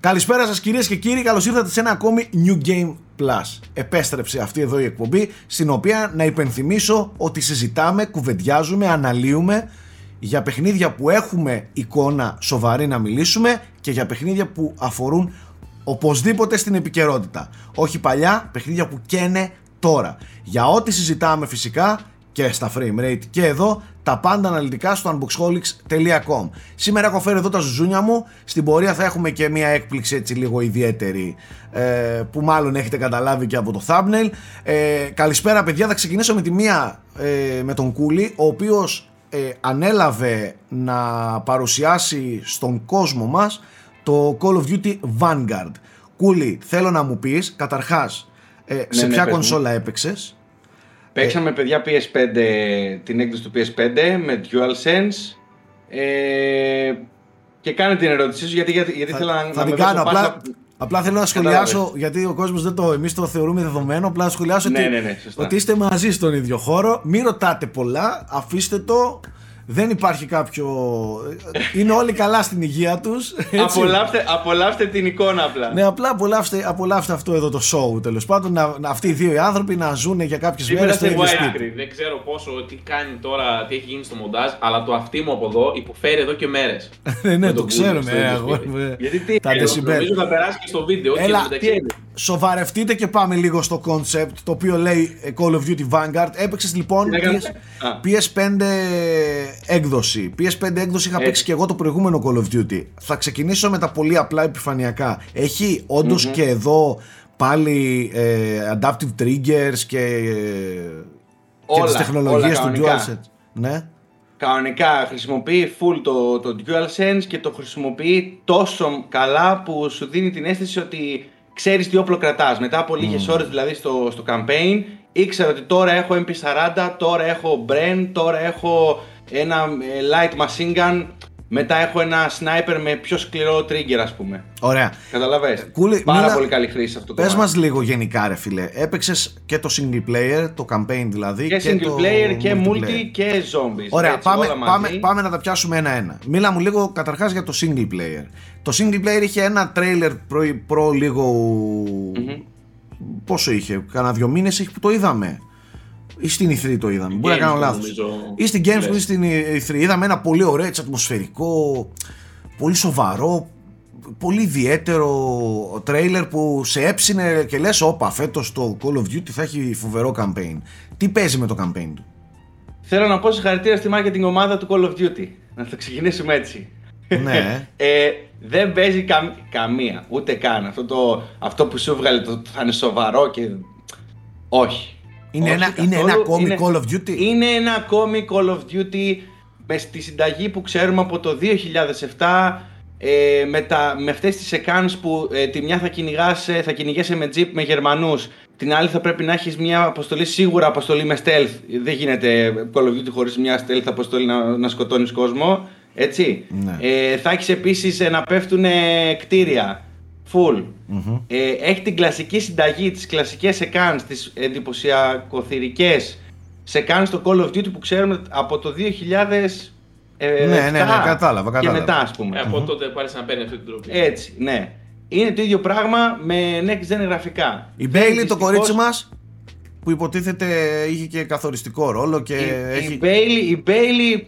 Καλησπέρα σας κυρίες και κύριοι, καλώς ήρθατε σε ένα ακόμη New Game Plus. Επέστρεψε αυτή εδώ η εκπομπή, στην οποία να υπενθυμίσω ότι συζητάμε, κουβεντιάζουμε, αναλύουμε για παιχνίδια που έχουμε εικόνα σοβαρή να μιλήσουμε και για παιχνίδια που αφορούν οπωσδήποτε στην επικαιρότητα. Όχι παλιά, παιχνίδια που καίνε τώρα. Για ό,τι συζητάμε φυσικά και στα frame rate και εδώ τα πάντα αναλυτικά στο unboxholics.com Σήμερα έχω φέρει εδώ τα ζουζούνια μου. Στην πορεία θα έχουμε και μια έκπληξη έτσι λίγο ιδιαίτερη ε, Που μάλλον έχετε καταλάβει και από το thumbnail. Ε, Καλησπέρα παιδιά. Θα ξεκινήσω με τη μία ε, με τον Κούλι Ο οποίος ε, ανέλαβε να παρουσιάσει στον κόσμο μας Το Call of Duty Vanguard. Κούλι θέλω να μου πεις καταρχάς ε, σε ναι, ποια ναι, κονσόλα έπαιξες; Παίξαμε παιδιά PS5, την έκδοση του PS5 με DualSense. Ε, και κάνε την ερώτησή σου γιατί, γιατί, γιατί θέλω να, θα την κάνω, απλά, απλά θέλω να σχολιάσω γιατί ο κόσμος δεν το, εμείς το θεωρούμε δεδομένο απλά να σχολιάσω ναι, ότι, ναι, ναι, ότι είστε μαζί στον ίδιο χώρο μην ρωτάτε πολλά, αφήστε το δεν υπάρχει κάποιο. Είναι όλοι καλά στην υγεία τους. Απολαύστε, απολαύστε την εικόνα απλά. Ναι, απλά απολαύστε, απολαύστε αυτό εδώ το show τέλος πάντων. Να, αυτοί οι δύο άνθρωποι να ζουν για κάποιες μέρες στο ίδιο σπίτι. Δεν ξέρω πόσο, τι κάνει τώρα, τι έχει γίνει στο μοντάζ, αλλά το αυτί μου από εδώ υποφέρει εδώ και μέρες. ναι, ναι, το ξέρουμε. Γιατί τι, νομίζω θα περάσει και στο βίντεο. Έλα, σοβαρευτείτε και πάμε λίγο στο concept το οποίο λέει Call of Duty Vanguard. Έπαιξες λοιπόν PS5 έκδοση. PS5 έκδοση είχα παίξει και εγώ το προηγούμενο Call of Duty. Θα ξεκινήσω με τα πολύ απλά επιφανειακά. Έχει και εδώ πάλι ε, adaptive triggers και, ε, όλα, και τις τεχνολογίες του DualSense. Ναι. Κανονικά χρησιμοποιεί full το, το DualSense και το χρησιμοποιεί τόσο καλά που σου δίνει την αίσθηση ότι ξέρεις τι όπλο κρατάς. Μετά από λίγες ώρες δηλαδή στο, στο campaign ήξερα ότι τώρα έχω MP40, τώρα έχω Bren, τώρα έχω ένα ε, light machine gun, μετά έχω ένα sniper με πιο σκληρό trigger ας πούμε. Ωραία. Καταλαβες. Κούλη, Πάρα μίλα... πολύ καλή χρήση αυτό το Πες μας λίγο γενικά ρε φίλε. Έπαιξες και το single player, το campaign δηλαδή. Και, και single player και multi και zombies. Ωραία, Έτσι, πάμε, πάμε, πάμε να τα πιάσουμε ένα-ένα. Μίλα μου λίγο καταρχάς για το single player. Το single player είχε ένα trailer προ, προ λίγο... Mm-hmm. Πόσο είχε, κάνα δύο μήνες που το είδαμε ή στην E3 το είδαμε. Μπορεί να κάνω λάθος. Ή στην Games ή στην E3. Είδαμε ένα πολύ ωραίο, έτσι, ατμοσφαιρικό, πολύ σοβαρό, πολύ ιδιαίτερο τρέιλερ που σε έψινε και λες όπα φέτος το Call of Duty θα έχει φοβερό campaign. Τι παίζει με το campaign του; Θέλω να πω συγχαρητήρια στη marketing ομάδα του Call of Duty. Να το ξεκινήσουμε έτσι. Ναι. ε, δεν παίζει καμία, ούτε καν. Αυτό, το, αυτό που σου έβγαλε το, θα είναι σοβαρό και... Όχι. Είναι, ένα, είναι ένα ακόμη είναι, Call of Duty. Είναι ένα ακόμη Call of Duty με στη συνταγή που ξέρουμε από το 2007 ε, με, τα, με αυτές τις εκάνες που ε, τη μια θα, κυνηγάσαι, θα κυνηγέσαι με τζιπ με Γερμανούς την άλλη θα πρέπει να έχεις μια αποστολή σίγουρα αποστολή με stealth δεν γίνεται Call of Duty χωρίς μια stealth αποστολή να, να σκοτώνεις κόσμο έτσι. Ναι. Ε, θα έχεις επίσης να πέφτουν κτίρια full. Ε, έχει την κλασική συνταγή, τις κλασικές εκάνς, τις εντυπωσιακοθυρικές σε κάνει στο Call of Duty που ξέρουμε από το 2000 ε, ναι, ναι, ναι, κατάλαβα, κατάλαβα. Και μετά, ας πούμε. Ε, από τότε πάρει να παίρνει αυτή την τροπή. Έτσι, ναι. Είναι το ίδιο πράγμα με next gen γραφικά. Η Bailey, το κορίτσι μας, που υποτίθεται είχε και καθοριστικό ρόλο και η, έχει... η, Bailey, η Bailey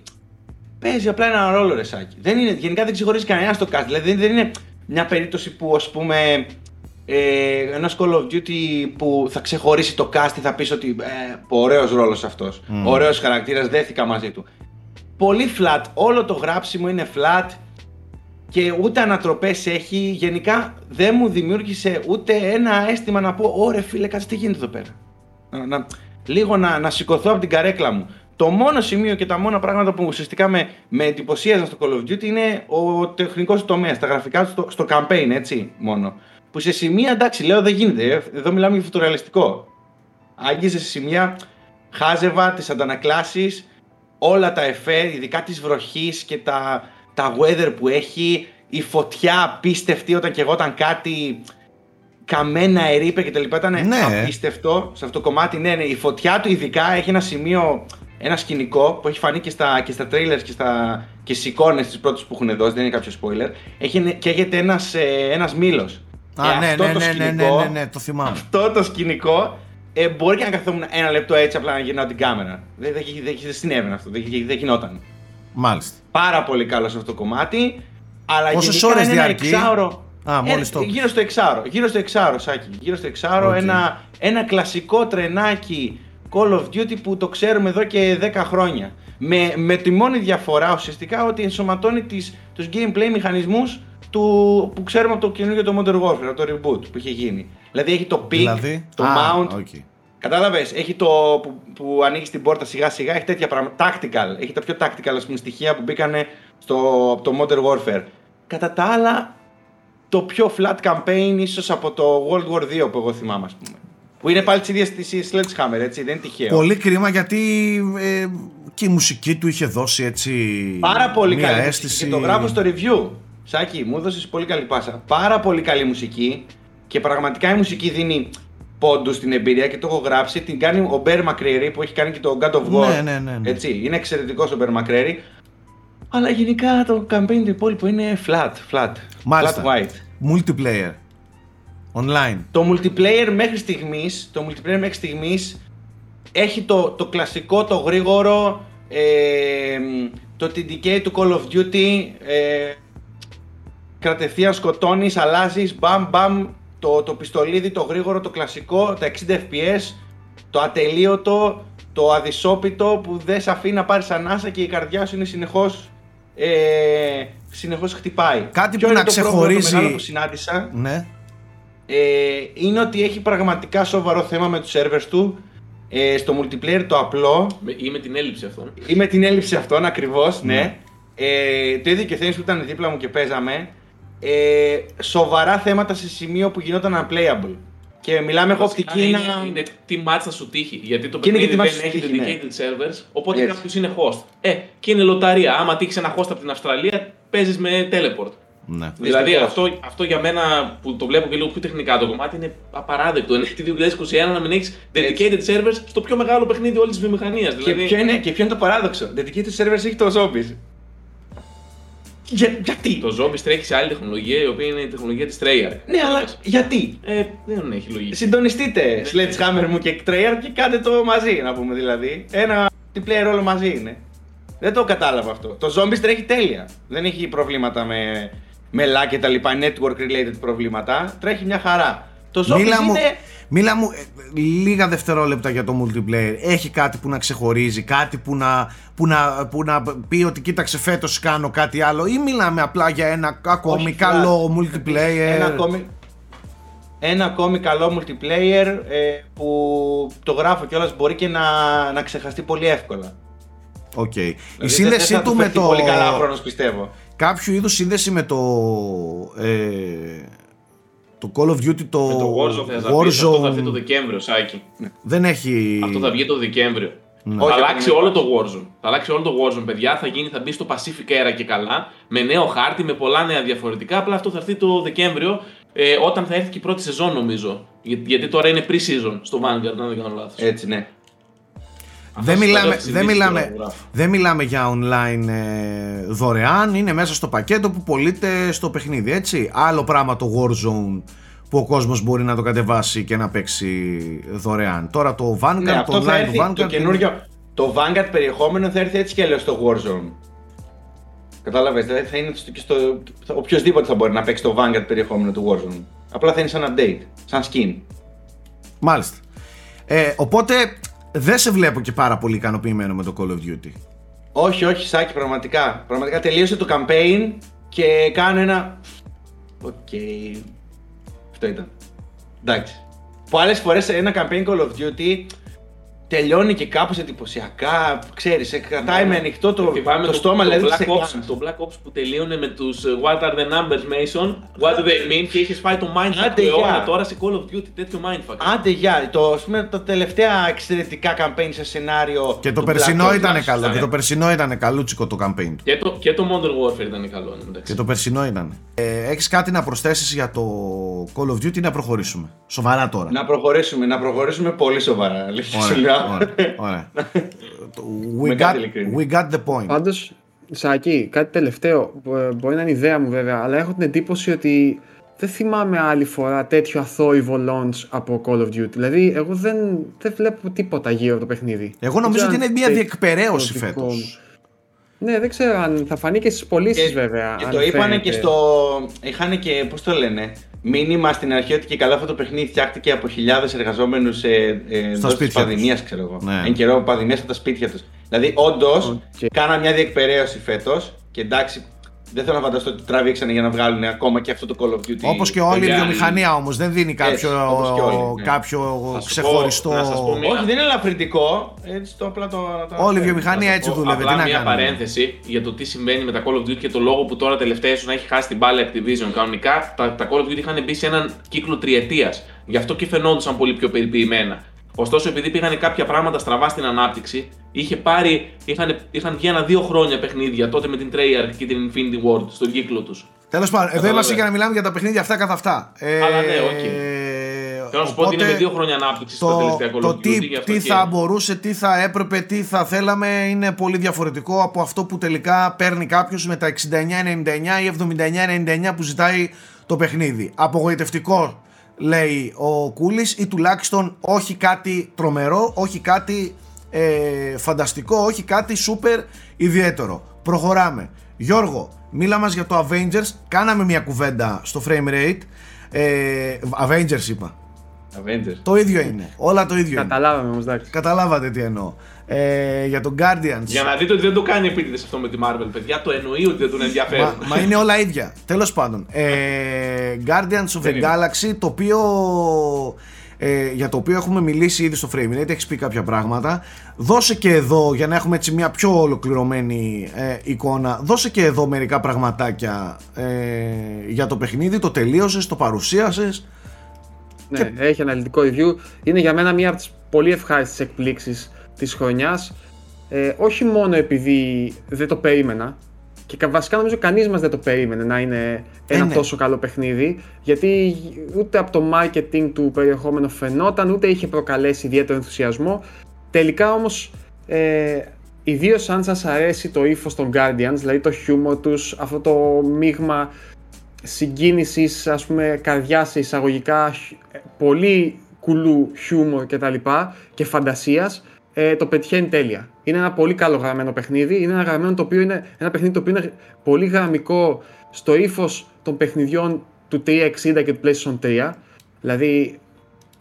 παίζει απλά ένα ρόλο, ρε Σάκη. Δεν είναι, γενικά δεν ξεχωρίζει κανένας στο cast. Δηλαδή δεν είναι μια περίπτωση που ας πούμε ε, ένα Call of Duty που θα ξεχωρίσει το cast θα πεις ότι ε, ωραίος ρόλος αυτός, mm. ωραίος χαρακτήρας, δέθηκα μαζί του. Πολύ flat, όλο το γράψιμο είναι flat και ούτε ανατροπές έχει, γενικά δεν μου δημιούργησε ούτε ένα αίσθημα να πω «Ωρε φίλε, κάτσε τι γίνεται εδώ πέρα». Να, να, λίγο να, να σηκωθώ από την καρέκλα μου. Το μόνο σημείο και τα μόνα πράγματα που ουσιαστικά με, με εντυπωσίαζαν στο Call of Duty είναι ο τεχνικός τομέας, τα γραφικά στο, στο campaign, έτσι μόνο. Που σε σημεία εντάξει, λέω δεν γίνεται. Εδώ μιλάμε για φωτορεαλιστικό. Άγγιζε σε σημεία, χάζευα τις αντανακλάσεις, όλα τα εφέ, ειδικά της βροχής και τα, τα weather που έχει, η φωτιά απίστευτη όταν και εγώ ήταν κάτι καμένα ερήπε και τα λοιπά. Ήταν ναι. απίστευτο σε αυτό το κομμάτι. Ναι, ναι, η φωτιά του ειδικά έχει ένα σημείο ένα σκηνικό που έχει φανεί και στα, και στα trailers και, στα, και στις εικόνες τις πρώτες που έχουν δώσει, δεν είναι κάποιο spoiler, έχει, καίγεται ένας, ε, ένας μήλος. Α, Ε, ναι, αυτό ναι, το ναι, ναι, ναι, σκηνικό- ναι, ναι, το θυμάμαι. Αυτό το σκηνικό ε, μπορεί και να καθόμουν ένα λεπτό έτσι απλά να γυρνάω την κάμερα. Δεν, δεν, δεν, δεν συνέβαινε αυτό, δεν, δεν γινόταν. Μάλιστα. Πάρα πολύ καλό σε αυτό το κομμάτι. Αλλά Πόσες γενικά ώρες είναι ένα διαρκεί; εξάωρο. Α, μόλις Ε, το είπες. Γύρω στο εξάωρο. Γύρω στο εξάωρο, Σάκη. Γύρω στο εξάωρο. Οκ. Ένα, ένα κλασικό τρενάκι Call of Duty που το ξέρουμε εδώ και 10 χρόνια. Με, με τη μόνη διαφορά ουσιαστικά ότι ενσωματώνει τις, τους gameplay μηχανισμούς του, που ξέρουμε από το καινούργιο το Modern Warfare, από το reboot που είχε γίνει. Δηλαδή έχει το peak, Δηλαδή; το Α, mount, OK. Κατάλαβες, έχει το που, που ανοίγεις την πόρτα σιγά σιγά, έχει τέτοια πράγματα. Tactical, έχει τα πιο tactical ας πούμε, στοιχεία που μπήκανε στο από το Modern Warfare. Κατά τα άλλα, το πιο flat campaign ίσως από το World War 2 που εγώ θυμάμαι, ας πούμε. Που είναι πάλι τη ίδια της Sledgehammer, έτσι, δεν είναι τυχαίο. Πολύ κρίμα γιατί ε, και η μουσική του είχε δώσει έτσι. Πάρα πολύ μια καλή αίσθηση. μουσική. Και το γράφω στο review. Σάκη, μου έδωσες πολύ καλή πάσα. Πάρα πολύ καλή μουσική και πραγματικά η μουσική δίνει πόντους στην εμπειρία και το έχω γράψει. Την κάνει ο Μπέρ Μακρέρι που έχει κάνει και το God of War. Ναι, ναι, ναι, ναι. Έτσι, είναι εξαιρετικός ο Μπέρ Μακρέρι. Αλλά γενικά το campaign του υπόλοιπο είναι flat, flat. Μάλιστα. Flat white. Multiplayer. Online. Το multiplayer μέχρι στιγμής, το multiplayer μέχρι στιγμής έχει το, το κλασικό, το γρήγορο, ε, το TDK του Call of Duty, ε, κρατευθείαν σκοτώνεις, αλλάζεις, μπαμ μπαμ, το, το πιστολίδι, το γρήγορο, το κλασικό, τα 60 FPS, το ατελείωτο, το αδυσόπιτο που δεν σε αφήνει να πάρεις ανάσα και η καρδιά σου είναι συνεχώς, ε, συνεχώς χτυπάει. Κάτι Ποιο που είναι να το πρόβλημα το ξεχωρίζει- μεγάλο που συνάντησα; Ναι. Ε, είναι ότι έχει πραγματικά σοβαρό θέμα με τους servers του. Ε, στο multiplayer το απλό Με- Ή με την έλλειψη αυτών. ή με την έλλειψη αυτών ακριβώς, ναι. Ναι. Ε, το ίδιο και ο Θέμης που ήταν δίπλα μου και παίζαμε. Ε, σοβαρά θέματα σε σημείο που γινόταν unplayable. Και μιλάμε έχω Βασικά οπτική είναι, να... είναι τι match θα σου τύχει. Γιατί το Και είναι και παιχνίδι τι match δεν σου έχει τύχει, ναι. dedicated servers, οπότε Έτσι. κάποιος είναι host. Ε, και είναι λοταρία. Άμα τύχεις ένα host από την Αυστραλία, παίζεις με teleport. Ναι. Δηλαδή Δυστυχώς. αυτό, αυτό για μένα που το βλέπω και λίγο πιο τεχνικά το κομμάτι είναι απαράδεκτο. Είναι τη 2021 να μην έχεις dedicated servers στο πιο μεγάλο παιχνίδι όλης της βιομηχανίας. Και, Δηλαδή, ποιο είναι, και ποιο είναι το παράδοξο; Dedicated servers έχει το zombies. Για, γιατί; το Zombies τρέχει σε άλλη τεχνολογία η οποία είναι η τεχνολογία της Treyarch. Ναι, αλλά γιατί; Ε, δεν έχει λογική. Συντονιστείτε Sledgehammer μου και Treyarch και κάντε το μαζί, να πούμε δηλαδή. Ένα multiplayer όλο μαζί είναι. Δεν το κατάλαβα αυτό. Το Zombies τρέχει τέλεια. Δεν έχει προβλήματα με, με lag και τα λοιπά, network related προβλήματα. Τρέχει μια χαρά. Το Zombies Μίλα μου, είναι... μίλα μου ε, λίγα δευτερόλεπτα για το multiplayer. Έχει κάτι που να ξεχωρίζει, κάτι που να, που να, που να πει ότι κοίταξε φέτος κάνω κάτι άλλο ή μιλάμε απλά για ένα ακόμη Όχι, καλό φλα- multiplayer; Ένα ακόμη, ένα ακόμη καλό multiplayer ε, που το γράφω κιόλας μπορεί και να, να ξεχαστεί πολύ εύκολα. Οκ. Η Δηλαδή, δεν σύνδεσή θα του με φερθεί το... πολύ καλά χρόνος πιστεύω. Κάποιο είδους σύνδεση με το... Ε, το Call of Duty το, Με το Warzone θα θα πεις, αυτό θα βγει το Warzone Δεκέμβριο, Σάκη. δεν έχει... Αυτό θα βγει το Δεκέμβριο. Ναι. Θα Όχι, αλλάξει αυτό όλο δεν το Warzone. Θα αλλάξει όλο το Warzone, παιδιά. Θα, γίνει, θα μπει στο Pacific Era και καλά. Με νέο χάρτη, με πολλά νέα διαφορετικά. Απλά αυτό θα έρθει το Δεκέμβριο. Ε, όταν θα έρθει και η πρώτη σεζόν, νομίζω. Για- γιατί τώρα είναι pre-season στο Vanguard, αν δεν κάνω λάθος. Έτσι, ναι. Δεν μιλάμε, δεν, μιλάμε, δεν μιλάμε για online ε, δωρεάν, είναι μέσα στο πακέτο που πωλείται στο παιχνίδι, έτσι. Άλλο πράγμα το Warzone που ο κόσμος μπορεί να το κατεβάσει και να παίξει δωρεάν. Τώρα το Vanguard, Ναι, το αυτό θα online έρθει, του Vanguard... το καινούριο, το Vanguard περιεχόμενο θα έρθει έτσι και αλλιώς στο Warzone. Κατάλαβες, δηλαδή θα είναι στο, και στο, θα- οποιοςδήποτε θα μπορεί να παίξει το Vanguard περιεχόμενο του Warzone. Απλά θα είναι σαν update, σαν skin. Μάλιστα. Ε, οπότε δεν σε βλέπω και πάρα πολύ ικανοποιημένο με το Call of Duty. Όχι, όχι, Σάκη, πραγματικά. Πραγματικά τελείωσε το campaign και κάνω ένα... Οκ. Αυτό ήταν. Εντάξει. Που άλλες φορές σε ένα campaign Call of Duty τελειώνει και κάπως εντυπωσιακά, ξέρεις, σε κρατάει με ανοιχτό το, Θυμάμαι το, στόμα, δηλαδή το, σε Black Ops, κλάνεις. το Black Ops που τελείωνε με τους What are the numbers, Mason, What do they mean; Και είχες φάει το mindfuck Άντε, του αιώνα γεια. τώρα σε Call of Duty, τέτοιο mindfuck. Άντε γεια, το, ας πούμε, τα τελευταία εξαιρετικά campaign σε σενάριο Και το του περσινό Black Ops, ήταν τουλάχιστον. καλό. Και το περσινό ήταν καλούτσικο το campaign του. Και το, και το Modern Warfare ήταν καλό. εντάξει. Και το περσινό ήταν. Ε, έχεις κάτι να προσθέσεις για το Call of Duty ή να προχωρήσουμε; Σοβαρά τώρα. Να προχωρήσουμε, να προχωρήσουμε πολύ σοβαρά. αλήθεια σου Ωραία, λέω. ωραία, ωραία. we, Με got, κάθε ειλικρίνεια. we got the point. Πάντως, Σάκη, κάτι τελευταίο. μπο- Μπορεί να είναι ιδέα μου βέβαια, αλλά έχω την εντύπωση ότι δεν θυμάμαι άλλη φορά τέτοιο αθόρυβο launch από Call of Duty. Δηλαδή, εγώ δεν, δεν βλέπω τίποτα γύρω από το παιχνίδι. Εγώ νομίζω Δεν ότι ξέρω είναι αν μια τε- διεκπαιρέωση το δικό φέτος. μου. Ναι, δεν ξέρω αν θα φανεί και στις πωλήσεις βέβαια. Και αν το είπανε φαίνεται. και στο. Είχαν και, πώς το λένε, μήνυμα στην αρχή ότι και καλά αυτό το παιχνίδι φτιάχτηκε από χιλιάδες εργαζόμενους ε, ε, εντός της σπίτια πανδημίας, ξέρω εγώ. Ναι. Εν καιρό πανδημίας από τα σπίτια τους. Δηλαδή, όντως, Οκ. κάναν μια διεκπεραίωση φέτος και εντάξει, δεν θέλω να φανταστώ ότι τραβήξανε για να βγάλουν ακόμα και αυτό το Call of Duty. Όπως και όλη η παιδιά, βιομηχανία όμως δεν δίνει κάποιο, Έτσι, όπως και όλοι, ναι. κάποιο Θα σου ξεχωριστό. πω- να σας πω μία- Όχι, δεν είναι ελαφρυντικό. Έτσι το απλά το. το Όλη η αναφέρω. βιομηχανία Να έτσι σας πω δούλευε. Τι Απλά να μια κάνουμε; παρένθεση για το τι συμβαίνει με τα Call of Duty και το λόγο που τώρα τελευταία ίσως να έχει χάσει την μπάλα Activision. Κανονικά τα, τα Call of Duty είχαν μπει σε έναν κύκλο τριετίας. Γι' αυτό και φαινόντουσαν πολύ πιο περιποιημένα. Ωστόσο, επειδή πήγαν κάποια πράγματα στραβά στην ανάπτυξη, είχε πάρει, είχαν, είχαν βγει ένα-δύο χρόνια παιχνίδια τότε με την Treyarch και την Infinity Ward στον κύκλο τους. Τέλος πάντων, εδώ Κατάλαβε. είμαστε για να μιλάμε για τα παιχνίδια αυτά καθ' αυτά. Ε, Αλλά ναι, οκ. Θέλω να σου πω ότι είναι με δύο χρόνια ανάπτυξη στα το, τελευταία Call of το Duty. τι, γι' αυτό τι και- θα μπορούσε, τι θα έπρεπε, τι θα θέλαμε είναι πολύ διαφορετικό από αυτό που τελικά παίρνει κάποιος με τα 69-99 ή 79-99 που ζητάει το παιχνίδι. Απογοητευτικό λέει ο Κούλης ή τουλάχιστον όχι κάτι τρομερό, όχι κάτι ε, φανταστικό, όχι κάτι σούπερ ιδιαίτερο. Προχωράμε. Γιώργο, μίλα μας για το Avengers, κάναμε μια κουβέντα στο frame rate. Ε, Avengers είπα. Avengers. Το ίδιο είναι. Όλα το ίδιο είναι. Καταλάβαμε όμως, εντάξει. Καταλάβατε τι εννοώ. Ε, για τον Guardians. Για να δείτε ότι δεν το κάνει επίτηδες αυτό με τη Marvel, παιδιά. Το εννοεί ότι δεν τον ενδιαφέρει. Μα, μα είναι όλα ίδια. Τέλος πάντων. Ε, Guardians of the Δεν είναι. Galaxy, το οποίο. Ε, για το οποίο έχουμε μιλήσει ήδη στο Frame Rate, έχεις πει κάποια πράγματα. Δώσε και εδώ, για να έχουμε έτσι μια πιο ολοκληρωμένη ε, εικόνα, δώσε και εδώ μερικά πραγματάκια ε, για το παιχνίδι. Το τελείωσες, το παρουσίασες. Ναι, έχει αναλυτικό review. Είναι για μένα μία από τις πολύ ευχάριστες εκπλήξεις της χρονιάς. Ε, όχι μόνο επειδή δεν το περίμενα, και κα- βασικά νομίζω κανείς μας δεν το περίμενε να είναι ένα ναι. τόσο καλό παιχνίδι, γιατί ούτε από το marketing του περιεχόμενο φαινόταν, ούτε είχε προκαλέσει ιδιαίτερο ενθουσιασμό. Τελικά όμως, ε, ιδίως αν σας αρέσει το ύφος των Guardians, δηλαδή το χιούμορ τους, αυτό το μείγμα συγκίνησης, ας πούμε, καρδιάς σε εισαγωγικά, χ- πολύ κουλού χιούμορ και τα λοιπά και φαντασίας, ε, το πετυχαίνει τέλεια. Είναι ένα πολύ καλό γραμμένο παιχνίδι, είναι ένα, γραμμένο το οποίο είναι, ένα παιχνίδι το οποίο είναι πολύ γραμμικό στο ύφος των παιχνιδιών του 360 και του PlayStation 3, δηλαδή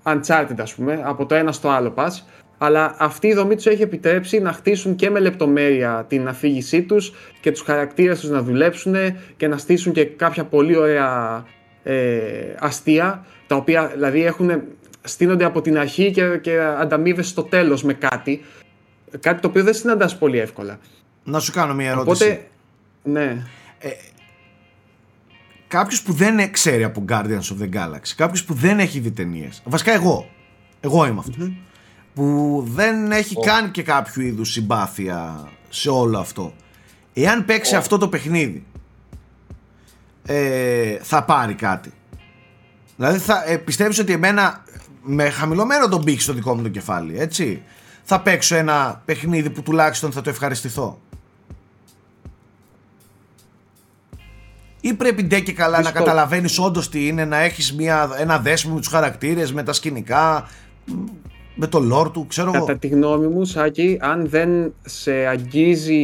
Uncharted ας πούμε, από το ένα στο άλλο πας, αλλά αυτή η δομή τους έχει επιτρέψει να χτίσουν και με λεπτομέρεια την αφήγησή τους και τους χαρακτήρες τους να δουλέψουν και να στήσουν και κάποια πολύ ωραία ε, αστεία, τα οποία δηλαδή έχουν, στείνονται από την αρχή και, και ανταμείβεσαι στο τέλος με κάτι, κάτι το οποίο δεν συναντάς πολύ εύκολα. Να σου κάνω μια ερώτηση. Οπότε, ναι, Κάποιος που δεν ξέρει από Guardians of the Galaxy, κάποιος που δεν έχει δει ταινίες. Βασικά εγώ. Εγώ είμαι αυτός, Που δεν έχει καν και κάποιο είδους συμπάθεια σε όλο αυτό. Εάν παίξει αυτό το παιχνίδι, ε, θα πάρει κάτι. Δηλαδή θα, ε, πιστεύεις ότι εμένα με χαμηλωμένο τον πύχη στο δικό μου το κεφάλι, έτσι, θα παίξω ένα παιχνίδι που τουλάχιστον θα το ευχαριστηθώ; Ή πρέπει ντε και καλά να Πιστεύω. καταλαβαίνεις όντως τι είναι, να έχεις μια, ένα δέσμο με τους χαρακτήρες, με τα σκηνικά, με το lore του, ξέρω εγώ. Κατά τη γνώμη μου, Σάκη, αν δεν σε αγγίζει